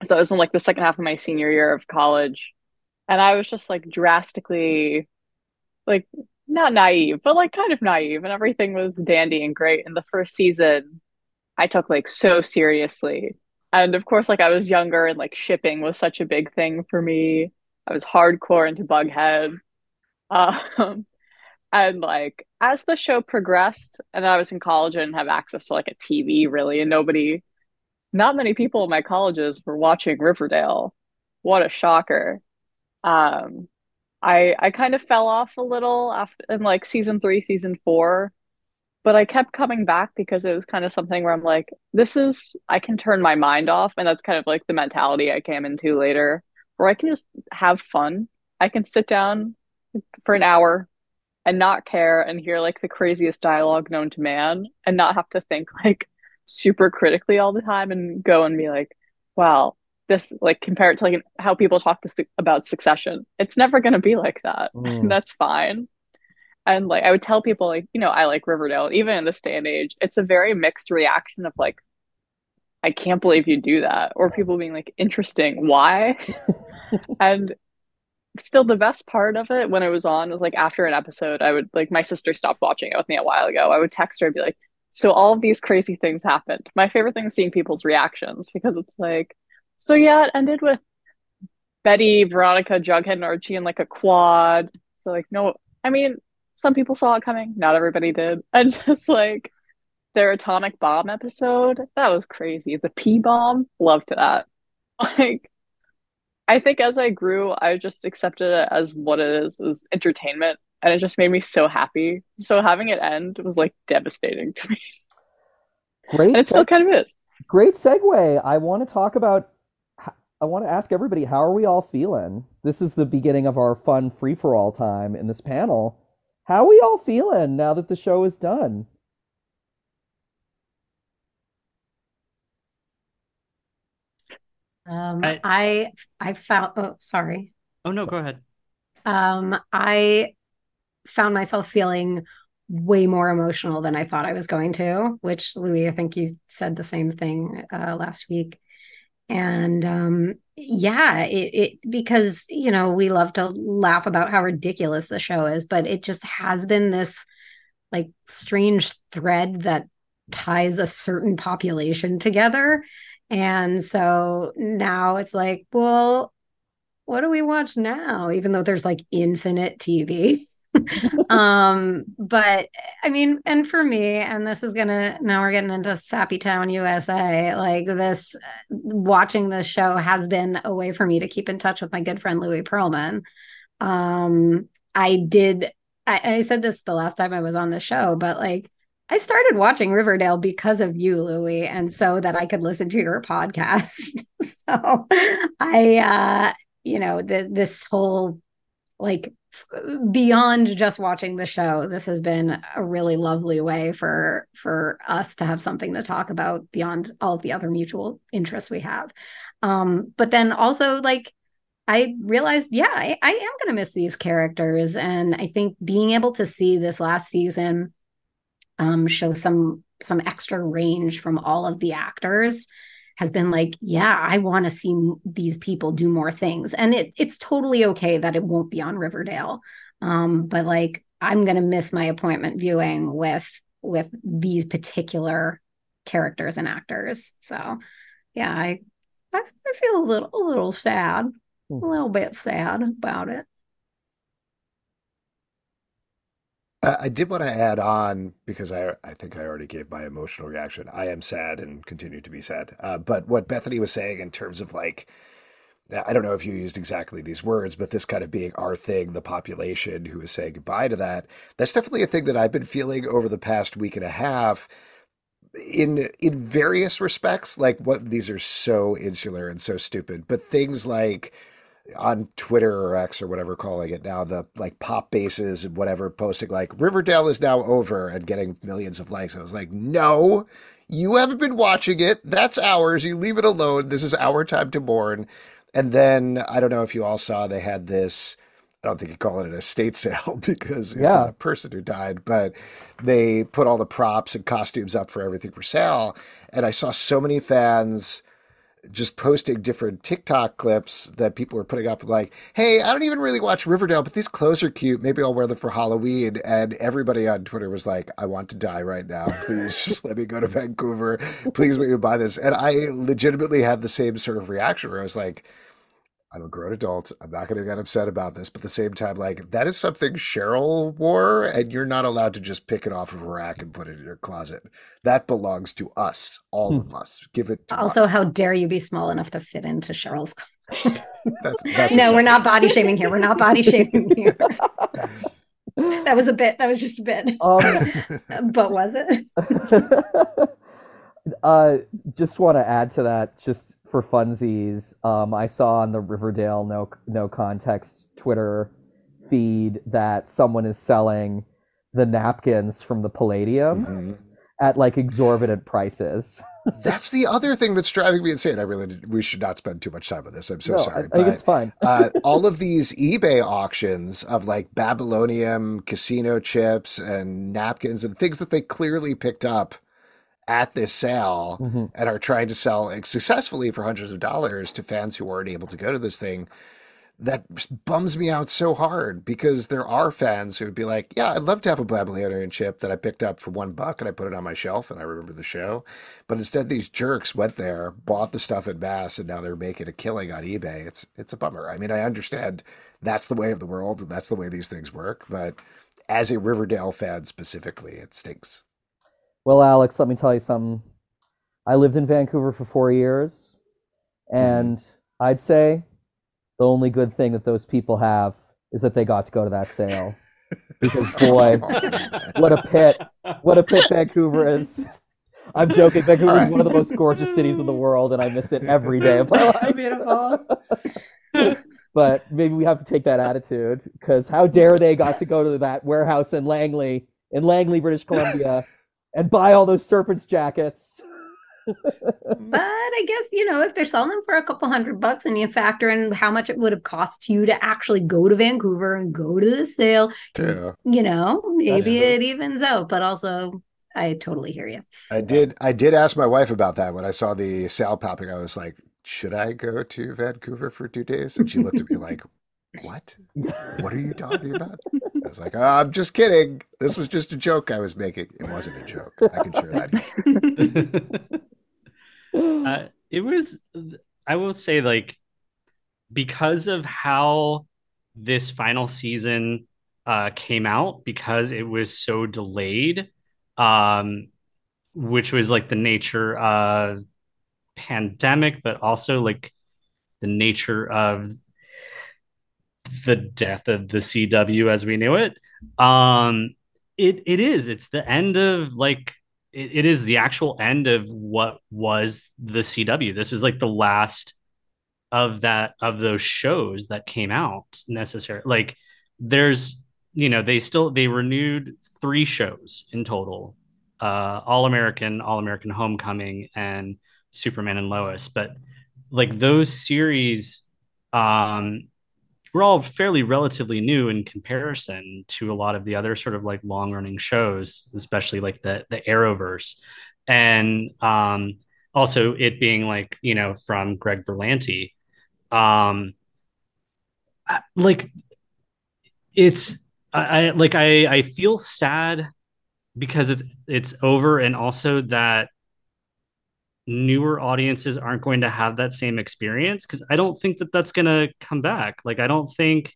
So it was in like the second half of my senior year of college. And I was just like drastically like not naive, but like kind of naive, and everything was dandy and great. In the first season, I took like so seriously. And of course, like I was younger and like shipping was such a big thing for me. I was hardcore into Bughead. [laughs] Um, and like as the show progressed, and I was in college and didn't have access to like a TV really, and nobody, not many people in my colleges were watching Riverdale. What a shocker. Um, I I kind of fell off a little after in like season three, season four, but I kept coming back because it was kind of something where I'm like, this is I can turn my mind off, and that's kind of like the mentality I came into later, where I can just have fun. I can sit down for an hour and not care and hear like the craziest dialogue known to man and not have to think like super critically all the time and go and be like, wow, this like compare it to like how people talk to, su- about succession. It's never going to be like that. [laughs] Mm. That's fine. And like I would tell people like, you know, I like Riverdale. Even in this day and age, it's a very mixed reaction of like, I can't believe you do that. Or people being like, interesting, why? [laughs] and still the best part of it when it was on was like after an episode, I would like my sister stopped watching it with me a while ago. I would text her and be like, so all of these crazy things happened. My favorite thing is seeing people's reactions because it's like, so yeah, it ended with Betty, Veronica, Jughead, and Archie in like a quad. So like no I mean, some people saw it coming, not everybody did. [laughs] And just like their atomic bomb episode, that was crazy. The P bomb, loved that. [laughs] Like I think as I grew, I just accepted it as what it is, is entertainment. And it just made me so happy. So having it end was like devastating to me. Great And it still kind of is. great segue. I want to talk about I want to ask everybody how are we all feeling? This is the beginning of our fun free for all time in this panel. How are we all feeling now that the show is done? Um, I- I I found oh sorry. oh no go ahead Um, I found myself feeling way more emotional than I thought I was going to, which Louie, I think you said the same thing uh, last week. And um, yeah, it, it because you know we love to laugh about how ridiculous the show is, but it just has been this like strange thread that ties a certain population together. And so now it's like, well, what do we watch now? Even though there's like infinite TV. [laughs] [laughs] um, but I mean, and for me, and this is gonna now we're getting into Sappy Town, USA. Like this, watching this show has been a way for me to keep in touch with my good friend Louis Pearlman. Um, I did. I, I said this the last time I was on the show, but like I started watching Riverdale because of you, Louie, and so that I could listen to your podcast. [laughs] so I uh you know, the, this whole like beyond just watching the show, this has been a really lovely way for for us to have something to talk about beyond all the other mutual interests we have. Um, but then also like I realized, yeah, I, I am going to miss these characters. And I think being able to see this last season um, show some some extra range from all of the actors has been like, yeah, I want to see these people do more things. And it it's totally okay that it won't be on Riverdale. Um, but like I'm going to miss my appointment viewing with with these particular characters and actors. So, yeah, I I, I feel a little a little sad, a little bit sad about it. Uh, I did want to add on because I I think I already gave my emotional reaction. I am sad and continue to be sad. Uh, but what Bethany was saying in terms of like, I don't know if you used exactly these words, but this kind of being our thing, the population who is saying goodbye to that, that's definitely a thing that I've been feeling over the past week and a half in in various respects. Like what these are so insular and so stupid, but things like on Twitter or X or whatever calling it now, the like pop bases and whatever posting like Riverdale is now over and getting millions of likes. I was like, no, you haven't been watching it. That's ours. You leave it alone. This is our time to mourn. And then I don't know if you all saw they had this. I don't think you call it an estate [laughs] sale because it's Yeah. not a person who died, but they put all the props and costumes up for everything for sale. And I saw so many fans just posting different TikTok clips that people are putting up like, hey, I don't even really watch Riverdale, but these clothes are cute. Maybe I'll wear them for Halloween. And everybody on Twitter was like, I want to die right now. [laughs] Please just let me go to Vancouver. Please let me buy this. And I legitimately had the same sort of reaction where I was like, I'm a grown adult. I'm not going to get upset about this. But at the same time, like, that is something Cheryl wore, and you're not allowed to just pick it off of a rack and put it in your closet. That belongs to us, all of us. Give it to Also, us. how dare you be small enough to fit into Cheryl's? [laughs] That's, that's no, we're not body [laughs] shaming here. We're not body shaming here. [laughs] that was a bit. That was just a bit. Um, but was it? uh, just want to add to that, just for funsies. Um, I saw on the Riverdale no no context Twitter feed that someone is selling the napkins from the Palladium Mhm. at like exorbitant prices. [laughs] That's the other thing that's driving me insane. I really, we should not spend too much time on this. I'm so no, sorry. I, I think it's fine. uh, [laughs] all of these eBay auctions of like Babylonium casino chips and napkins and things that they clearly picked up at this sale Mhm. and are trying to sell successfully for hundreds of dollars to fans who aren't able to go to this thing. That bums me out so hard because there are fans who would be like, "Yeah, I'd love to have a Babylonium chip that I picked up for one buck and I put it on my shelf and I remember the show." But instead, these jerks went there, bought the stuff in mass, and now they're making a killing on eBay. It's it's a bummer. I mean, I understand that's the way of the world and that's the way these things work, but as a Riverdale fan specifically, it stinks. Well, Alex, let me tell you something. I lived in Vancouver for four years, and mm-hmm. I'd say the only good thing that those people have is that they got to go to that sale. Because boy, what a pit! What a pit Vancouver is. I'm joking. Vancouver is one of the most gorgeous cities in the world, and I miss it every day of my life. Beautiful. [laughs] But maybe we have to take that attitude because how dare they got to go to that warehouse in Langley, in Langley, British Columbia, and buy all those serpents jackets. [laughs] But I guess, you know, if they're selling them for a couple hundred bucks and you factor in how much it would have cost you to actually go to Vancouver and go to the sale, Yeah. you know, maybe is it. it evens out. But also, I totally hear you. I did I did ask my wife about that when I saw the sale popping. I was like, should I go to Vancouver for two days? And she looked at me like, What? What are you talking about? I was like, oh, I'm just kidding. This was just a joke I was making. It wasn't a joke. I can share that. [laughs] uh, it was i will say like because of how this final season uh, came out because it was so delayed, um, which was like the nature of pandemic, but also like the nature of the death of the CW as we knew it. Um, it it is. It's the end of like it, it is the actual end of what was the CW. This was like the last of that of those shows that came out necessary. Like there's you know they still they renewed three shows in total uh all american all american homecoming and superman and lois but like those series um were all fairly relatively new in comparison to a lot of the other sort of like long running shows especially like the the arrowverse. And um also it being like you know from greg berlanti um like it's I, I like I I feel sad because it's it's over and also that newer audiences aren't going to have that same experience because I don't think that that's going to come back. Like I don't think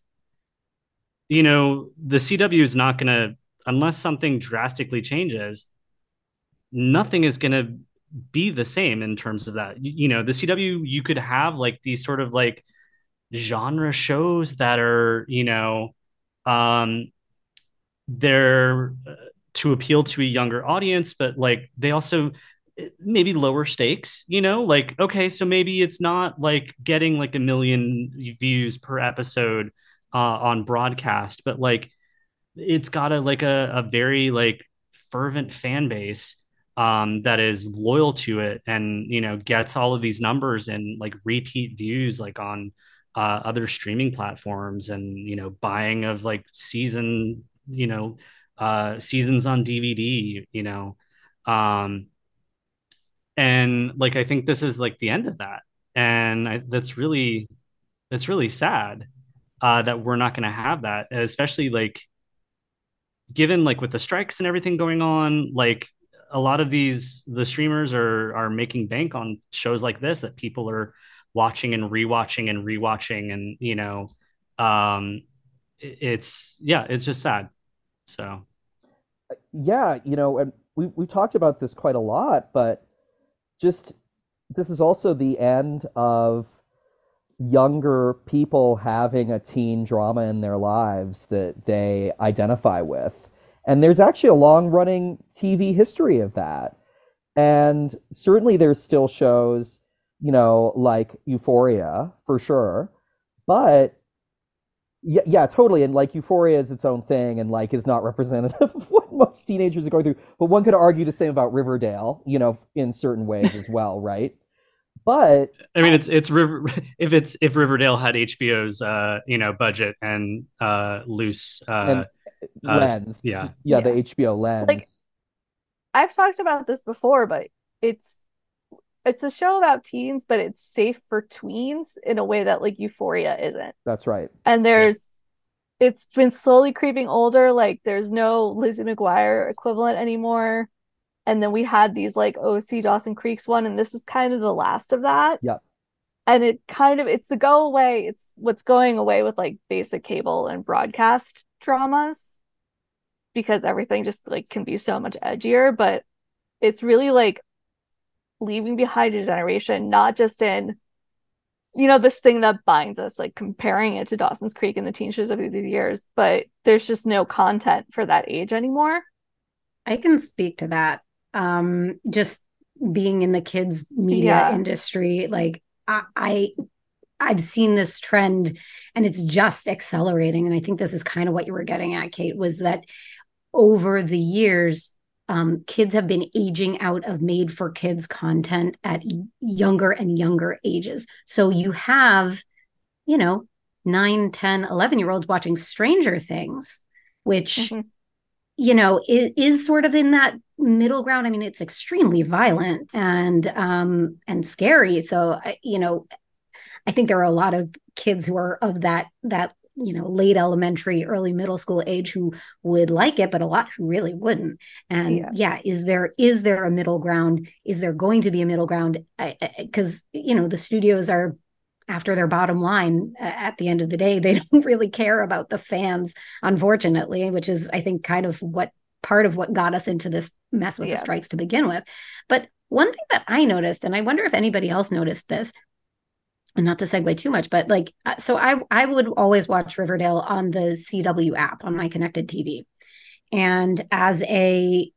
you know the CW is not going to unless something drastically changes nothing is going to be the same in terms of that. You, you know, the CW you could have like these sort of like genre shows that are, you know, um they're uh, to appeal to a younger audience but like they also maybe lower stakes you know like okay so maybe it's not like getting like a million views per episode uh, on broadcast but like it's got a like a, a very like fervent fan base um that is loyal to it and you know gets all of these numbers and like repeat views like on uh, other streaming platforms and you know buying of like season you know uh seasons on dvd you know um and like i think this is like the end of that. And I, that's really that's really sad uh that we're not going to have that especially like given like with the strikes and everything going on like a lot of these the streamers are are making bank on shows like this that people are watching and rewatching and rewatching and you know um it- it's yeah it's just sad. So. Yeah, you know, and we we talked about this quite a lot, but just this is also the end of younger people having a teen drama in their lives that they identify with. And there's actually a long running TV history of that. And certainly there's still shows, you know, like Euphoria for sure. But yeah, yeah, totally. And like Euphoria is its own thing and like is not representative [laughs] of what most teenagers are going through. But one could argue the same about Riverdale, you know, in certain ways as well, right? But i mean it's it's river [laughs] if it's if riverdale had hbo's uh you know budget and uh loose uh, and uh lens, yeah yeah, the HBO lens. Like- I've talked about this before, but it's it's a show about teens, but it's safe for tweens in a way that like Euphoria isn't. That's right. And there's it's been slowly creeping older, like there's no Lizzie McGuire equivalent anymore. And then we had these like OC Dawson Creeks one, and this is kind of the last of that. Yep. And it kind of it's the go away, it's what's going away with like basic cable and broadcast dramas because everything just like can be so much edgier, but it's really like leaving behind a generation, not just in you know this thing that binds us, like comparing it to Dawson's Creek and the teen shows of these years, but there's just no content for that age anymore. I can speak to that. Um, just being in the kids media Yeah. industry, like I, I I've seen this trend and it's just accelerating. And I think this is kind of what you were getting at, Kate, was that over the years, um, kids have been aging out of made for kids content at younger and younger ages. So you have, you know, 9, 10, 11 year olds watching Stranger Things, which Mhm. you know is, is sort of in that middle ground i mean it's extremely violent and um and scary so you know i think there are a lot of kids who are of that that you know late elementary early middle school age who would like it but a lot who really wouldn't and Yeah. yeah, is there is there a middle ground is there going to be a middle ground because you know the studios are after their bottom line at the end of the day they [laughs] don't really care about the fans unfortunately which is i think kind of what part of what got us into this mess with Yeah. the strikes to begin with but one thing that i noticed and i wonder if anybody else noticed this not to segue too much but like uh, so i i would always watch riverdale on the cw app on my connected tv and as a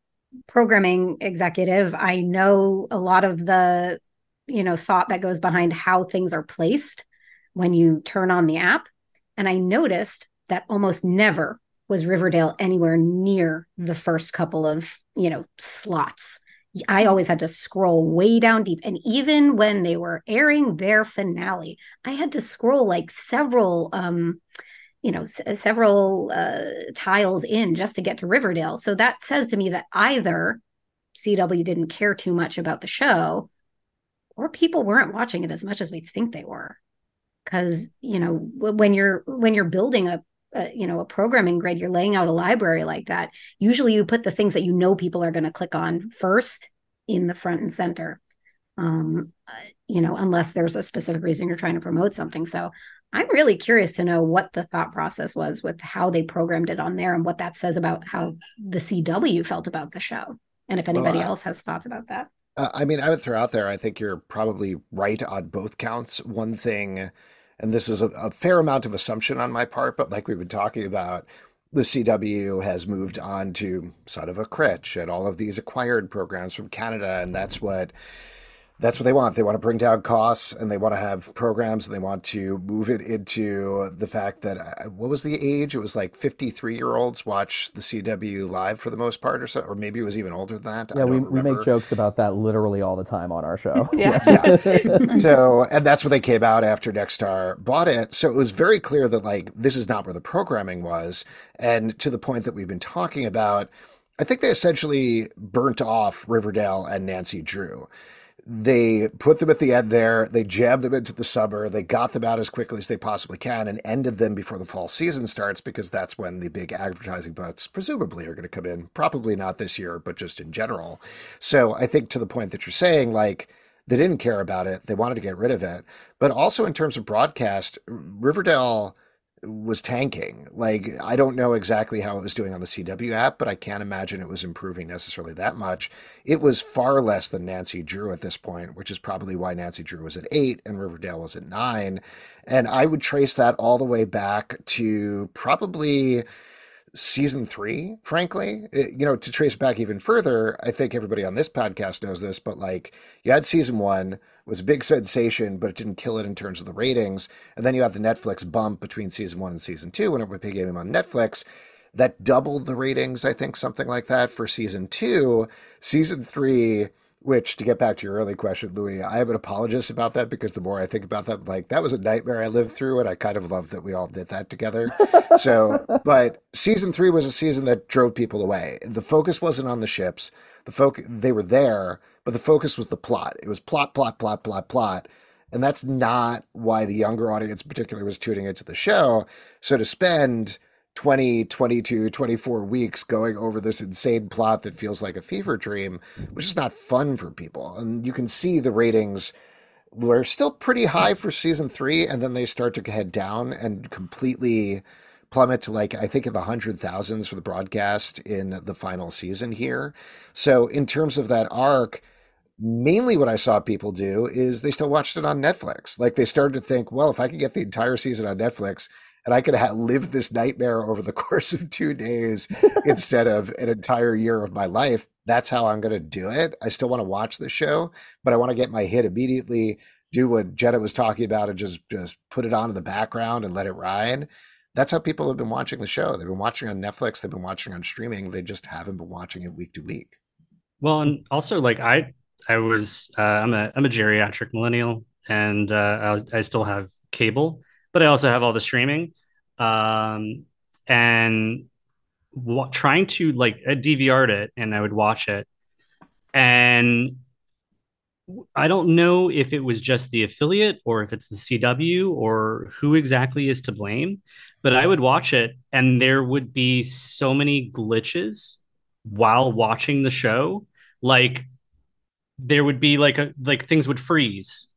programming executive i know a lot of the you know thought that goes behind how things are placed when you turn on the app. And i noticed that almost never was riverdale anywhere near the first couple of you know slots i always had to scroll way down deep and even when they were airing their finale i had to scroll like several um you know s- several uh, tiles in just to get to riverdale. So that says to me that either cw didn't care too much about the show or people weren't watching it as much as we think they were. Because you know when you're when you're building a, a you know a programming grid you're laying out a library like that usually you put the things that you know people are going to click on first in the front and center. Um uh, you know unless there's a specific reason you're trying to promote something. So i'm really curious to know what the thought process was with how they programmed it on there and what that says about how the cw felt about the show and if anybody I- else has thoughts about that. Uh, I mean, I would throw out there, I think you're probably right on both counts. One thing, and this is a, a fair amount of assumption on my part, but like we've been talking about, the CW has moved on to Son of a Critch and all of these acquired programs from Canada, and that's what that's what they want. They want to bring down costs and they want to have programs and they want to move it into the fact that uh, what was the age? It was like 53 year olds watch the CW live for the most part, or so, or maybe it was even older than that. Yeah, we, don't we make jokes about that literally all the time on our show. [laughs] Yeah. [laughs] so and that's what they came out after Nexstar bought it. So it was very clear that like this is not where the programming was. And to the point that we've been talking about, I think they essentially burnt off Riverdale and Nancy Drew. They put them at the end there, they jabbed them into the summer, they got them out as quickly as they possibly can and ended them before the fall season starts because that's when the big advertising butts presumably are going to come in. Probably not this year, but just in general. So I think to the point that you're saying, like they didn't care about it. They wanted to get rid of it. But also in terms of broadcast, Riverdale was tanking. Like I don't know exactly how it was doing on the CW app, but I can't imagine it was improving necessarily that much. It was far less than Nancy Drew at this point, which is probably why Nancy Drew was at 8 and Riverdale was at 9. And I would trace that all the way back to probably season three, frankly. It- you know, to trace back even further, I think everybody on this podcast knows this, but like you had season one, was a big sensation, but it didn't kill it in terms of the ratings. And then you had the Netflix bump between season one and season two when it became on Netflix. That doubled the ratings, I think, something like that for season two. Season three, which to get back to your early question, Louie, I am an apologist about that because the more I think about that, like that was a nightmare I lived through, and I kind of love that we all did that together. [laughs] So, but season three was a season that drove people away. The focus wasn't on the ships. The focus they were there, but the focus was the plot. It was plot, plot, plot, plot, plot. And that's not why the younger audience particularly was tuning into the show. So to spend 20, 22, 24 weeks going over this insane plot that feels like a fever dream, which is not fun for people. And you can see the ratings were still pretty high for season three, and then they start to head down and completely plummet to like I think in the hundred thousands for the broadcast in the final season here. So in terms of that arc, mainly what I saw people do is they still watched it on Netflix. Like they started to think, well, if I could get the entire season on Netflix and I could ha- live this nightmare over the [laughs] course of two days [laughs] instead of an entire year of my life, that's how I'm going to do it. I still want to watch the show, but I want to get my hit immediately. Do what Jenna was talking about and just just put it on in the background and let it ride. That's how people have been watching the show. They've been watching on Netflix. They've been watching on streaming. They just haven't been watching it week to week. Well, and also like I I was uh, I'm a I'm a geriatric millennial, and uh, I, was, I still have cable, but I also have all the streaming, um, and trying to like I DVR'd it and I would watch it, and I don't know if it was just the affiliate or if it's the CW or who exactly is to blame, but I would watch it and there would be so many glitches while watching the show. Like there would be like a like things would freeze.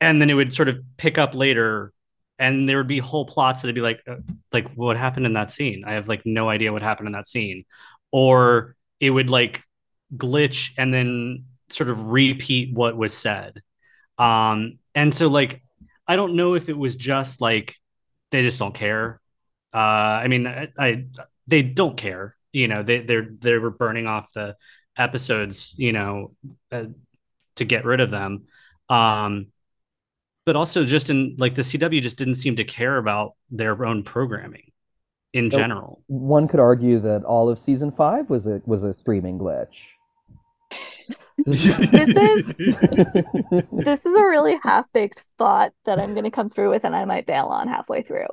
And then it would sort of pick up later. And there would be whole plots that'd be like uh, like what happened in that scene? I have like no idea what happened in that scene. Or it would like glitch and then sort of repeat what was said. Um and so like i don't know if it was just like they just don't care. Uh i mean i, I they don't care. You know they they're they were burning off the episodes you know uh, to get rid of them um but also just in like the CW just didn't seem to care about their own programming in So- general. One could argue that all of season five was a was a streaming glitch. This is this is a really half-baked thought that I'm going to come through with and I might bail on halfway through.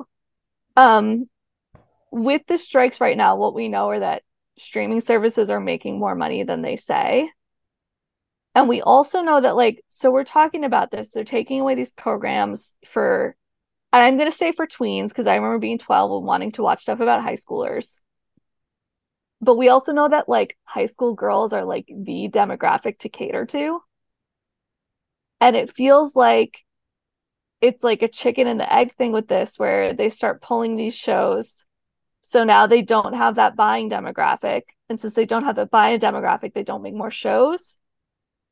Um with the strikes right now, what we know are that streaming services are making more money than they say. And we also know that like so we're talking about this, they're taking away these programs for and I'm going to say for tweens because I remember being 12 and wanting to watch stuff about high schoolers. But we also know that like high school girls are like the demographic to cater to. And it feels like it's like a chicken and the egg thing with this, where they start pulling these shows. So now they don't have that buying demographic. And since they don't have the buying demographic, they don't make more shows.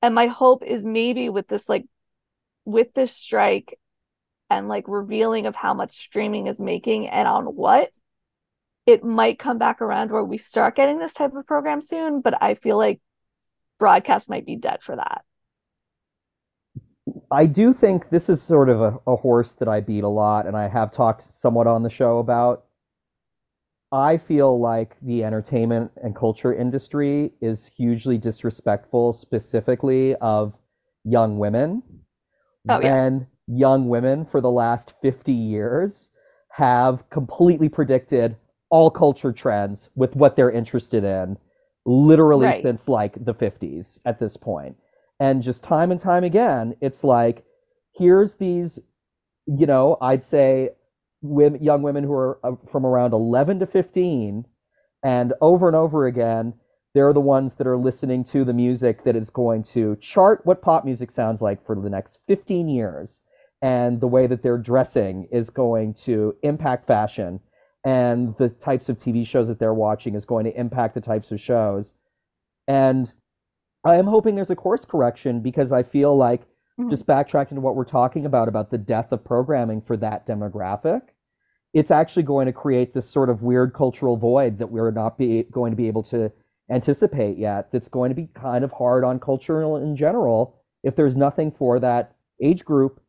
And my hope is maybe with this, like, with this strike and like revealing of how much streaming is making and on what, it might come back around where we start getting this type of program soon. But I feel like broadcast might be dead for that. I do think this is sort of a, a horse that I beat a lot, and I have talked somewhat on the show about. I feel like the entertainment and culture industry is hugely disrespectful, specifically of young women. Oh, yeah. when young women for the last 50 years have completely predicted all culture trends with what they're interested in, literally Right. since like the 50s at this point. And just time and time again, it's like, here's these, you know, I'd say women, young women who are uh, from around 11 to 15, and over and over again, they're the ones that are listening to the music that is going to chart what pop music sounds like for the next 15 years. And the way that they're dressing is going to impact fashion. And the types of TV shows that they're watching is going to impact the types of shows. And I am hoping there's a course correction because I feel like Mhm. just backtracking to what we're talking about about the death of programming for that demographic, it's actually going to create this sort of weird cultural void that we're not be going to be able to anticipate yet. That's going to be kind of hard on culture in general if there's nothing for that age group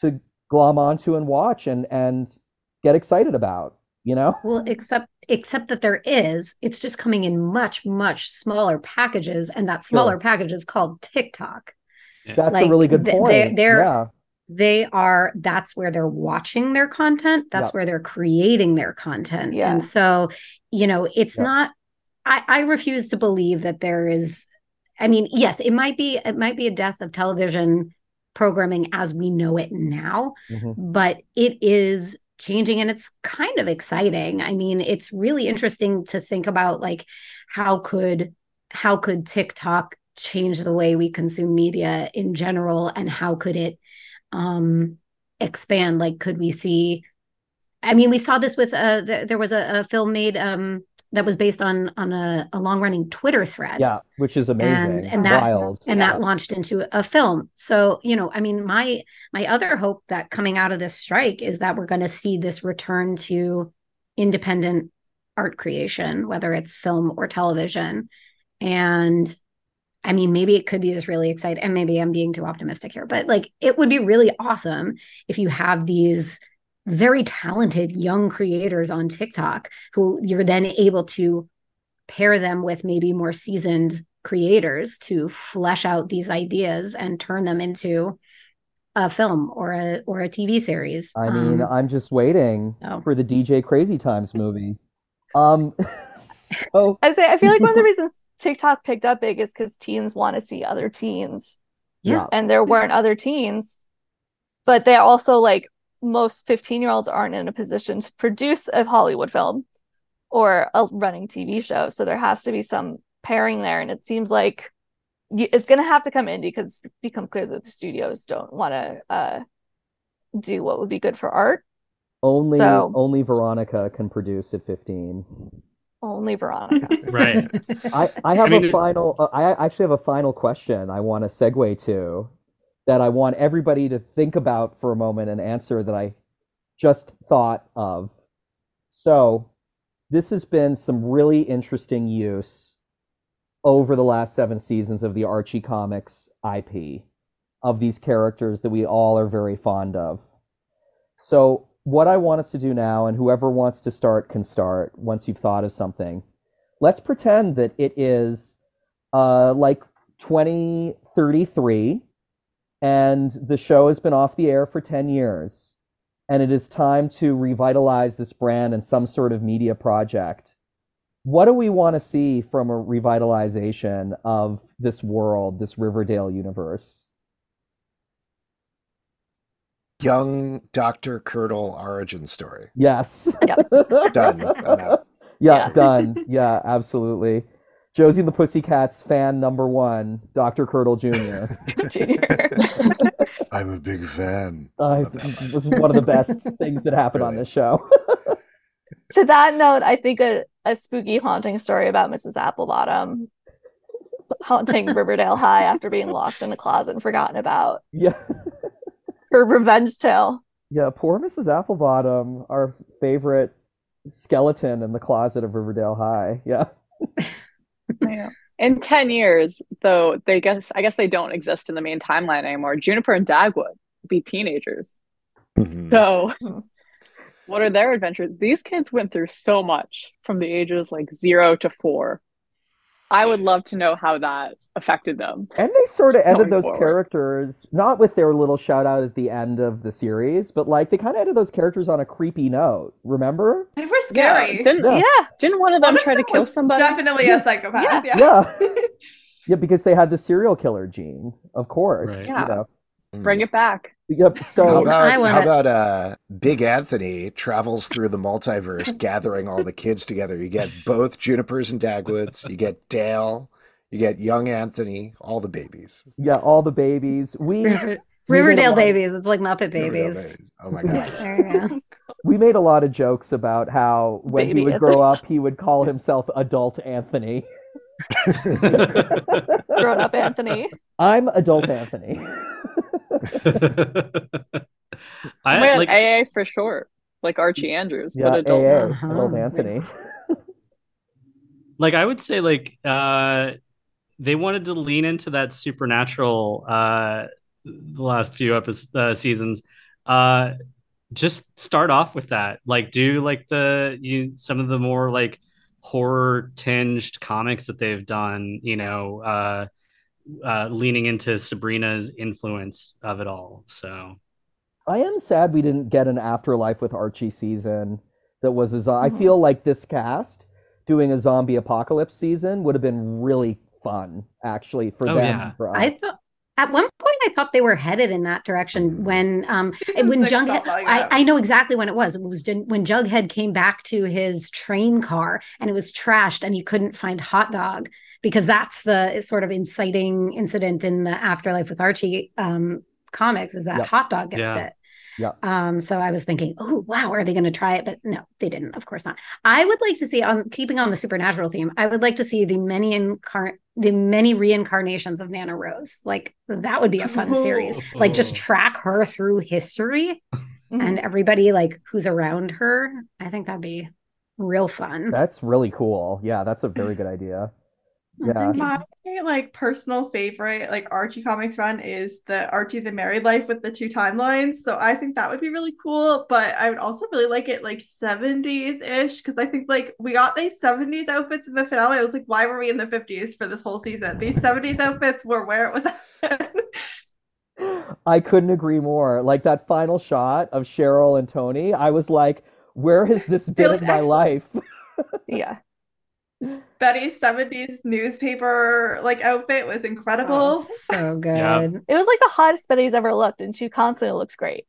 to glom onto and watch and and get excited about. You know? Well, except except that there is, it's just coming in much much smaller packages, and that smaller Sure. package is called TikTok. That's a really good th- point. they're- they're- yeah. They are that's where they're watching their content. That's Yep. where they're creating their content. Yeah. And so, you know, it's Yep. not. I I refuse to believe that there is. I mean, yes, it might be it might be a death of television programming as we know it now Mhm. but it is changing and it's kind of exciting. I mean, it's really interesting to think about like how could how could TikTok change the way we consume media in general and how could it um expand like could we see I mean, we saw this with uh th- there was a, a film made um that was based on on a, a long running Twitter thread Yeah, which is amazing. and that- Wild. and Yeah. that launched into a film so you know i mean my my other hope that coming out of this strike is that we're going to see this return to independent art creation whether it's film or television and i mean maybe it could be this really exciting and maybe i'm being too optimistic here but like it would be really awesome if you have these very talented young creators on tiktok who you're then able to pair them with maybe more seasoned creators to flesh out these ideas and turn them into a film or a or a TV series. I mean, Um, I'm just waiting oh. for the DJ Crazy Times movie. Um, [laughs] so I say I feel like one of the [laughs] reasons TikTok picked up big is because teens want to see other teens, yeah. and there weren't other teens, but they also like most 15 year olds aren't in a position to produce a Hollywood film or a running TV show, so there has to be some pairing there, and it seems like it's gonna have to come indie because it's become clear that the studios don't want to uh do what would be good for art. Only So- only Veronica can produce at 15. Only Veronica. [laughs] Right. I, I have mean, a final uh, I actually have a final question I want to segue to that I want everybody to think about for a moment and answer that I just thought of. So, this has been some really interesting use over the last 7 seasons of the Archie comics IP of these characters that we all are very fond of. So, what I want us to do now and whoever wants to start can start once you've thought of something. Let's pretend that it is uh, like 2033 and the show has been off the air for 10 years and it is time to revitalize this brand in some sort of media project. What do we want to see from a revitalization of this world this riverdale universe Young Dr. Curdle origin story. yes [laughs] Done. Yeah, Yeah. done yeah absolutely josie and the pussycats fan number one dr curdle jr Junior. [laughs] [laughs] I'm a big fan. Uh, this is one of the best things that happened on this show. to that note, I think a, a spooky haunting story about Mrs. Applebottom haunting Riverdale High after being locked in a closet and forgotten about. yeah, Her revenge tale. yeah. Poor Mrs. Applebottom, our favorite skeleton in the closet of Riverdale High. Yeah, [laughs] Yeah. In 10 years, though, they guess I guess they don't exist in the main timeline anymore. Juniper and Dagwood be teenagers. Mhm. So, Mhm. what are their adventures? These kids went through so much from the ages like zero to four. I would love to know how that affected them. and they sort of ended those forward. characters not with their little shout out at the end of the series, but like they kind of ended those characters on a creepy note. Remember? They were scary. Didn't Yeah. Yeah. didn't one of One them of try to kill was somebody? Definitely a psychopath. Yeah. Yeah. Yeah, [laughs] yeah, because they had the serial killer gene, of course. Right. You Yeah. know. Bring it back. Yep. How So about how wanna- about uh Big Anthony travels through the multiverse [laughs] gathering all the kids together. You get both Junipers and Dagwoods, you get Dale, you get young Anthony, all the babies. yeah, all the babies. We River- we made a Riverdale lot- babies. It's like Muppet Riverdale babies. Oh my god. there you go. [laughs] we made a lot of jokes about how when Baby he would Anthony. grow up he would call himself adult anthony [laughs] Grown up Anthony. i'm adult anthony [laughs] I Man, like AA for short, like Archie Andrews, yeah but adult. AA, Uh-huh. adult anthony like I would say like uh they wanted to lean into that supernatural uh the last few episodes uh, seasons uh just start off with that like do like the you some of the more like horror tinged comics that they've done you know uh uh leaning into Sabrina's influence of it all so i am sad we didn't get an afterlife with archie season that was a zo- i feel like this cast doing a zombie apocalypse season would have been really fun actually for Oh, them yeah. for us. I thought at one point I thought they were headed in that direction when um when Jughead like I. I know exactly when it was. It was when Jughead came back to his train car and it was trashed and he couldn't find hot dog because that's the sort of inciting incident in the afterlife with Archie um comics is that Yep. hot dog gets Yeah. bit. Yep. Um, so I was thinking, oh wow, are they going to try it? But no, they didn't. Of course not. I would like to see, on keeping on the supernatural theme, I would like to see the many incar- the many reincarnations of Nana Rose. Like that would be a fun series. Like just track her through history Mm-hmm. and everybody like who's around her. I think that'd be real fun. that's really cool yeah that's a very good idea Well, yeah thank you. My like personal favorite like Archie comics run is the Archie the Married Life with the two timelines. So I think that would be really cool. But I would also really like it like 70s ish because I think like we got these 70s outfits in the finale. I was like, why were we in the 50s for this whole season? These 70s outfits were where it was at. I couldn't agree more. Like that final shot of Cheryl and Toni, I was like, where has this been in my life? [laughs] Yeah. Betty's 70s newspaper like outfit was incredible. Oh, so [laughs] good. Yeah. It was like the hottest Betty's ever looked, and she constantly looks great.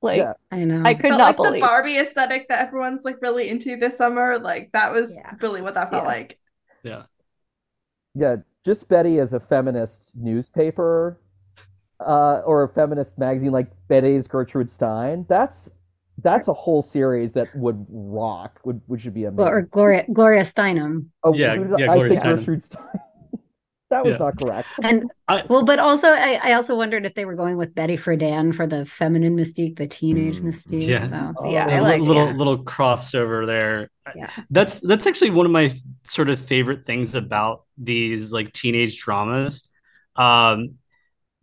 Like Yeah. I know. I could Felt not like the. Barbie aesthetic that everyone's like really into this summer. Like that was Yeah. really what that felt Yeah. like. yeah Yeah, just Betty as a feminist newspaper uh, or a feminist magazine like Betty's Gertrude Stein. That's that's a whole series that would rock. Would which would be amazing. Or Gloria Gloria Steinem. Oh, Yeah, who did yeah, I Gloria say Steinem. Gertrude Stein. [laughs] that was Yeah. not correct. And I- well, but also I, I also wondered if they were going with Betty Friedan for the feminine mystique, the teenage Mm, mystique. yeah. So Yeah, I a like little yeah. little crossover there. Yeah. That's that's actually one of my sort of favorite things about these like teenage dramas um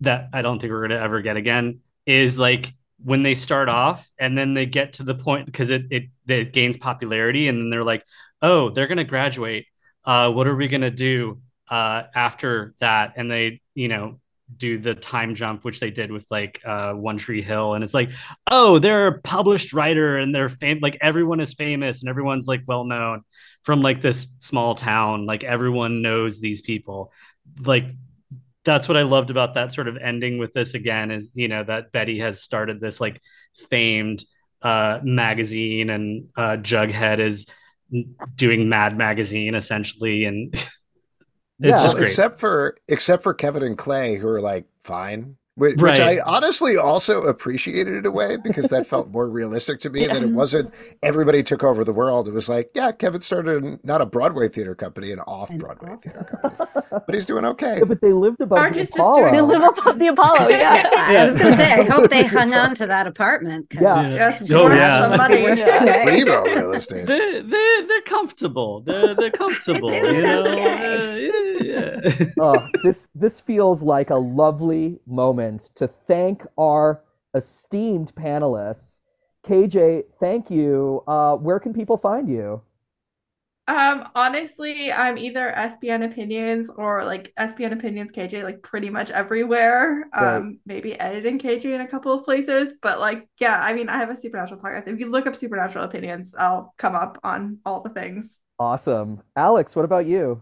that I don't think we're gonna ever get again is like when they start off and then they get to the point because it, it it gains popularity and then they're like, oh, they're gonna graduate. Uh, what are we gonna do uh after that? And they, you know, do the time jump, which they did with like uh One Tree Hill, and it's like, oh, they're a published writer and they're fam- like everyone is famous and everyone's like well known from like this small town. Like everyone knows these people. Like that's what I loved about that sort of ending with this again is you know that Betty has started this like famed uh magazine and uh Jughead is doing Mad Magazine essentially and [laughs] it's Yeah. just great. except for except for Kevin and Clay, who are like fine, which, which Right. I honestly also appreciated in a way because that felt more realistic to me. [laughs] That it wasn't everybody took over the world. It was like, yeah, Kevin started not a Broadway theater company, an off Broadway theater company, but he's doing okay. Yeah, but they lived above the Archie's just Apollo. doing They live above the Apollo. [laughs] Yeah. I was gonna say, I hope they hung on to that apartment. 'cause- Yeah. Yes, Oh, she wants yeah. the money. [laughs] Yeah. Remo real estate. They're, they're, they're comfortable. They're, they're comfortable, you know? okay. Uh, yeah, yeah. Oh, this this feels like a lovely moment to thank our esteemed panelists. KJ, thank you. Uh, where can people find you? Um, honestly, I'm either SPN Opinions or like SPN Opinions KJ, like pretty much everywhere. Right. Um, maybe editing KJ in a couple of places, but like, yeah, I mean, I have a Supernatural podcast. If you look up Supernatural Opinions, I'll come up on all the things. Awesome. Alex, what about you?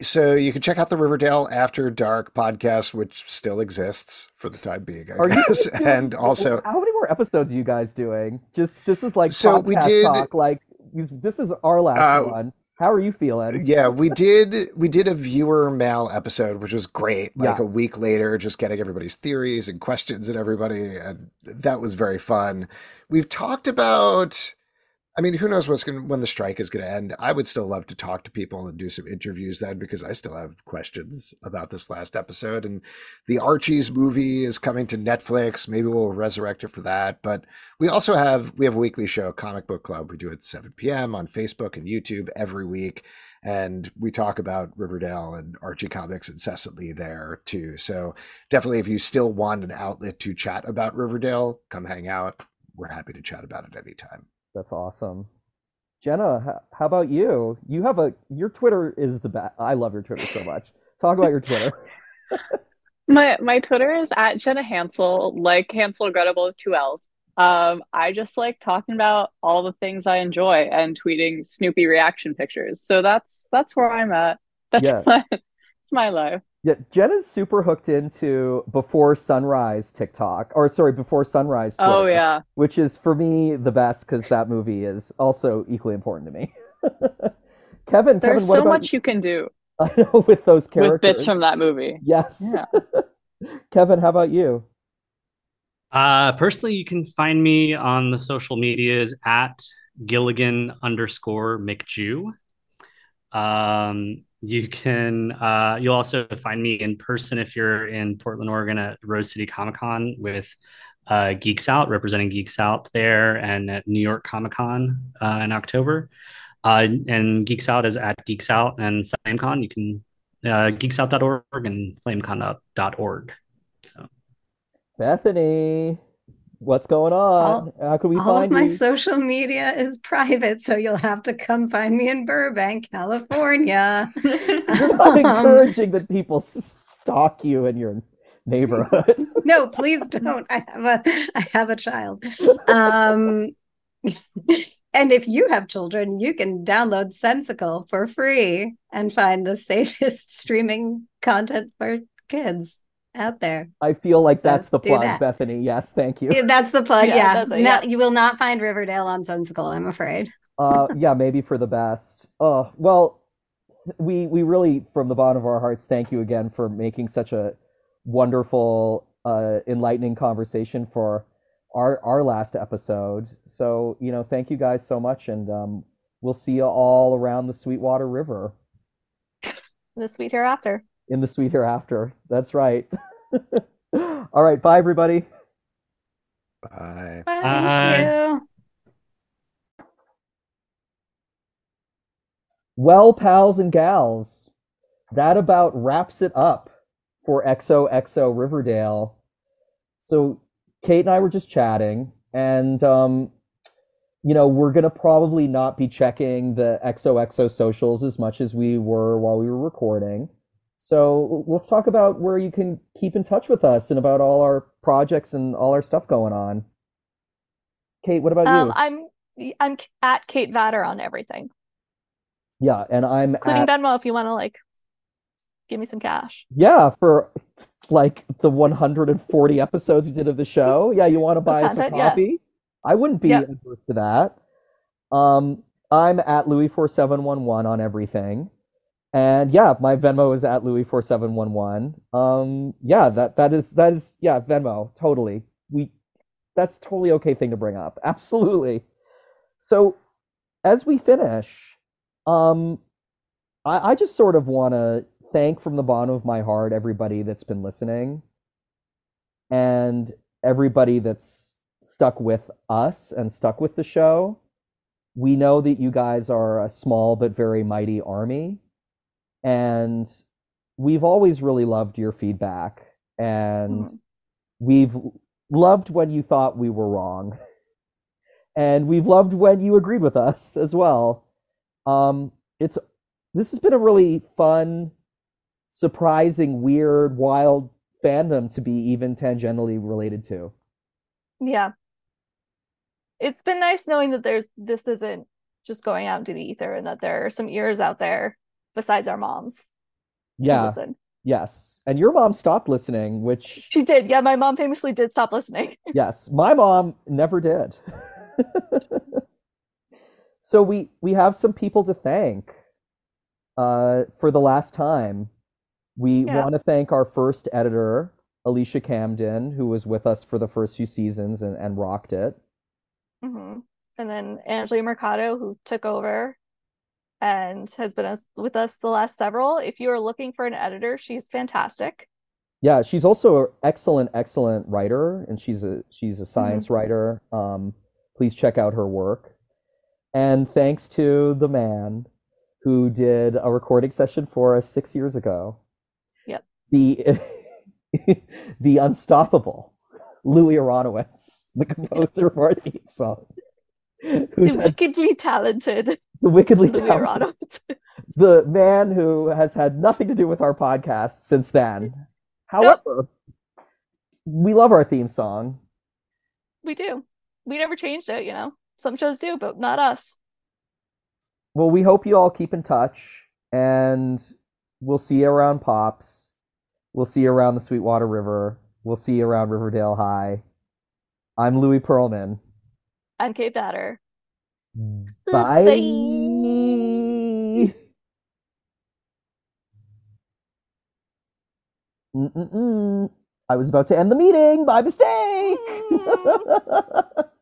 So you can check out the Riverdale After Dark podcast, which still exists for the time being, I Are you guess. doing- And also, how many more episodes are you guys doing? Just this is like So we did- talk. Like this is our last Uh, one. How are you feeling? yeah, we did we did a viewer mail episode, which was great. Like Yeah. a week later, just getting everybody's theories and questions and everybody, and that was very fun. We've talked about. I mean, who knows what's going when the strike is going to end? I would still love to talk to people and do some interviews then because I still have questions about this last episode. And the Archie's movie is coming to Netflix. Maybe we'll resurrect it for that. But we also have we have a weekly show, Comic Book Club. We do it at 7 p.m. on Facebook and YouTube every week. And we talk about Riverdale and Archie comics incessantly there too. So definitely if you still want an outlet to chat about Riverdale, come hang out. We're happy to chat about it anytime. That's awesome. Jenna, h- how about you? You have a your Twitter is the best. I love your Twitter so much. Talk about your Twitter. [laughs] My my Twitter is at Jenna Hansel, like Hansel Gretel with two L's. Um, I just like talking about all the things I enjoy and tweeting Snoopy reaction pictures. So that's that's where I'm at. That's Yeah. [laughs] my it's my life. Yeah, Jenna's super hooked into Before Sunrise TikTok, or sorry, Before Sunrise Twitter, Oh yeah. which is for me the best because that movie is also equally important to me. [laughs] Kevin, There's Kevin, what so about much you can do [laughs] I know with those characters with bits from that movie. Yes. Yeah. [laughs] Kevin, how about you? Uh, personally, you can find me on the social medias at Gilligan underscore McJew. Um, you can uh, you'll also find me in person if you're in Portland, Oregon at Rose City Comic Con with uh, Geeks Out, representing Geeks Out there, and at New York Comic Con uh, in October. Uh, and Geeks Out is at Geeks Out and FlameCon. You can uh, geeksout.org and flamecon.org. So. Bethany, what's going on? how can we All of find my you? social media is private, so you'll have to come find me in Burbank, California. [laughs] You're not Um, encouraging that people stalk you in your neighborhood. [laughs] no, please don't. I have a I have a child. Um [laughs] and if you have children, you can download Sensical for free and find the safest streaming content for kids out there. I feel like So that's the plug, that. Bethany. Yes, thank you. That's the plug. [laughs] Yeah, Yeah. that's it, No, you will not find Riverdale on Sensical, I'm afraid. uh, yeah, maybe for the best. Oh, well, we we really, from the bottom of our hearts, thank you again for making such a wonderful, uh, enlightening conversation for our our last episode. So you know, thank you guys so much, and um, we'll see you all around the Sweetwater River The sweet hereafter. in the sweet hereafter. That's right. [laughs] [laughs] all right, bye everybody. Bye. Bye. Bye. Thank you. Well, pals and gals, that about wraps it up for XOXO Riverdale. So, Kate and I were just chatting, and um, you know, we're gonna probably not be checking the XOXO socials as much as we were while we were recording. So, let's talk about where you can keep in touch with us and about all our projects and all our stuff going on. Kate, what about Um, you? I'm I'm at Kate Vatter on everything, Yeah, and I'm including at Venmo if you want to like give me some cash. Yeah, for like the 140 episodes we did of the show. [laughs] Yeah, you want to buy us a content, yeah. I wouldn't be Yep. adverse to that. Um, I'm at Louis4711 on everything. And yeah, my Venmo is at Louis4711. Um, yeah, that that is that is yeah, Venmo, totally. We that's totally okay thing to bring up. [laughs] Absolutely. So as we finish, um, I, I just sort of want to thank from the bottom of my heart everybody that's been listening and everybody that's stuck with us and stuck with the show. We know that you guys are a small but very mighty army, and we've always really loved your feedback, and Mhm. we've loved when you thought we were wrong, and we've loved when you agreed with us as well. Um, it's this has been a really fun, surprising, weird, wild fandom to be even tangentially related to. Yeah. It's been nice knowing that there's this isn't just going out into the ether and that there are some ears out there besides our moms Yeah, listen. yes. And your mom stopped listening, which She did. Yeah, my mom famously did stop listening. [laughs] yes, my mom never did. [laughs] so we we have some people to thank uh, for the last time. We Yeah. want to thank our first editor, Alicia Camden, who was with us for the first few seasons and, and rocked it. hmm And then Angela Mercado, who took over and has been with us the last several. If you are looking for an editor, she's fantastic. Yeah, she's also an excellent, excellent writer, and she's a she's a science writer. Um, please check out her work. And thanks to the man who did a recording session for us six years ago. Yep. The [laughs] the unstoppable Louie Aranowitz, the [laughs] composer of our theme song, [laughs] who's The had wickedly talented the wickedly talented, [laughs] the man who has had nothing to do with our podcast since then. [laughs] However, we love our theme song. We do. We never changed it, you know. Some shows do, but not us. Well, we hope you all keep in touch, and we'll see you around Pops. We'll see you around the Sweetwater River. We'll see you around Riverdale High. I'm Louie Pearlman. I'm Kate Batter. Bye. Bye. Mm-mm-mm. I was about to end the meeting by mistake. Mm. [laughs]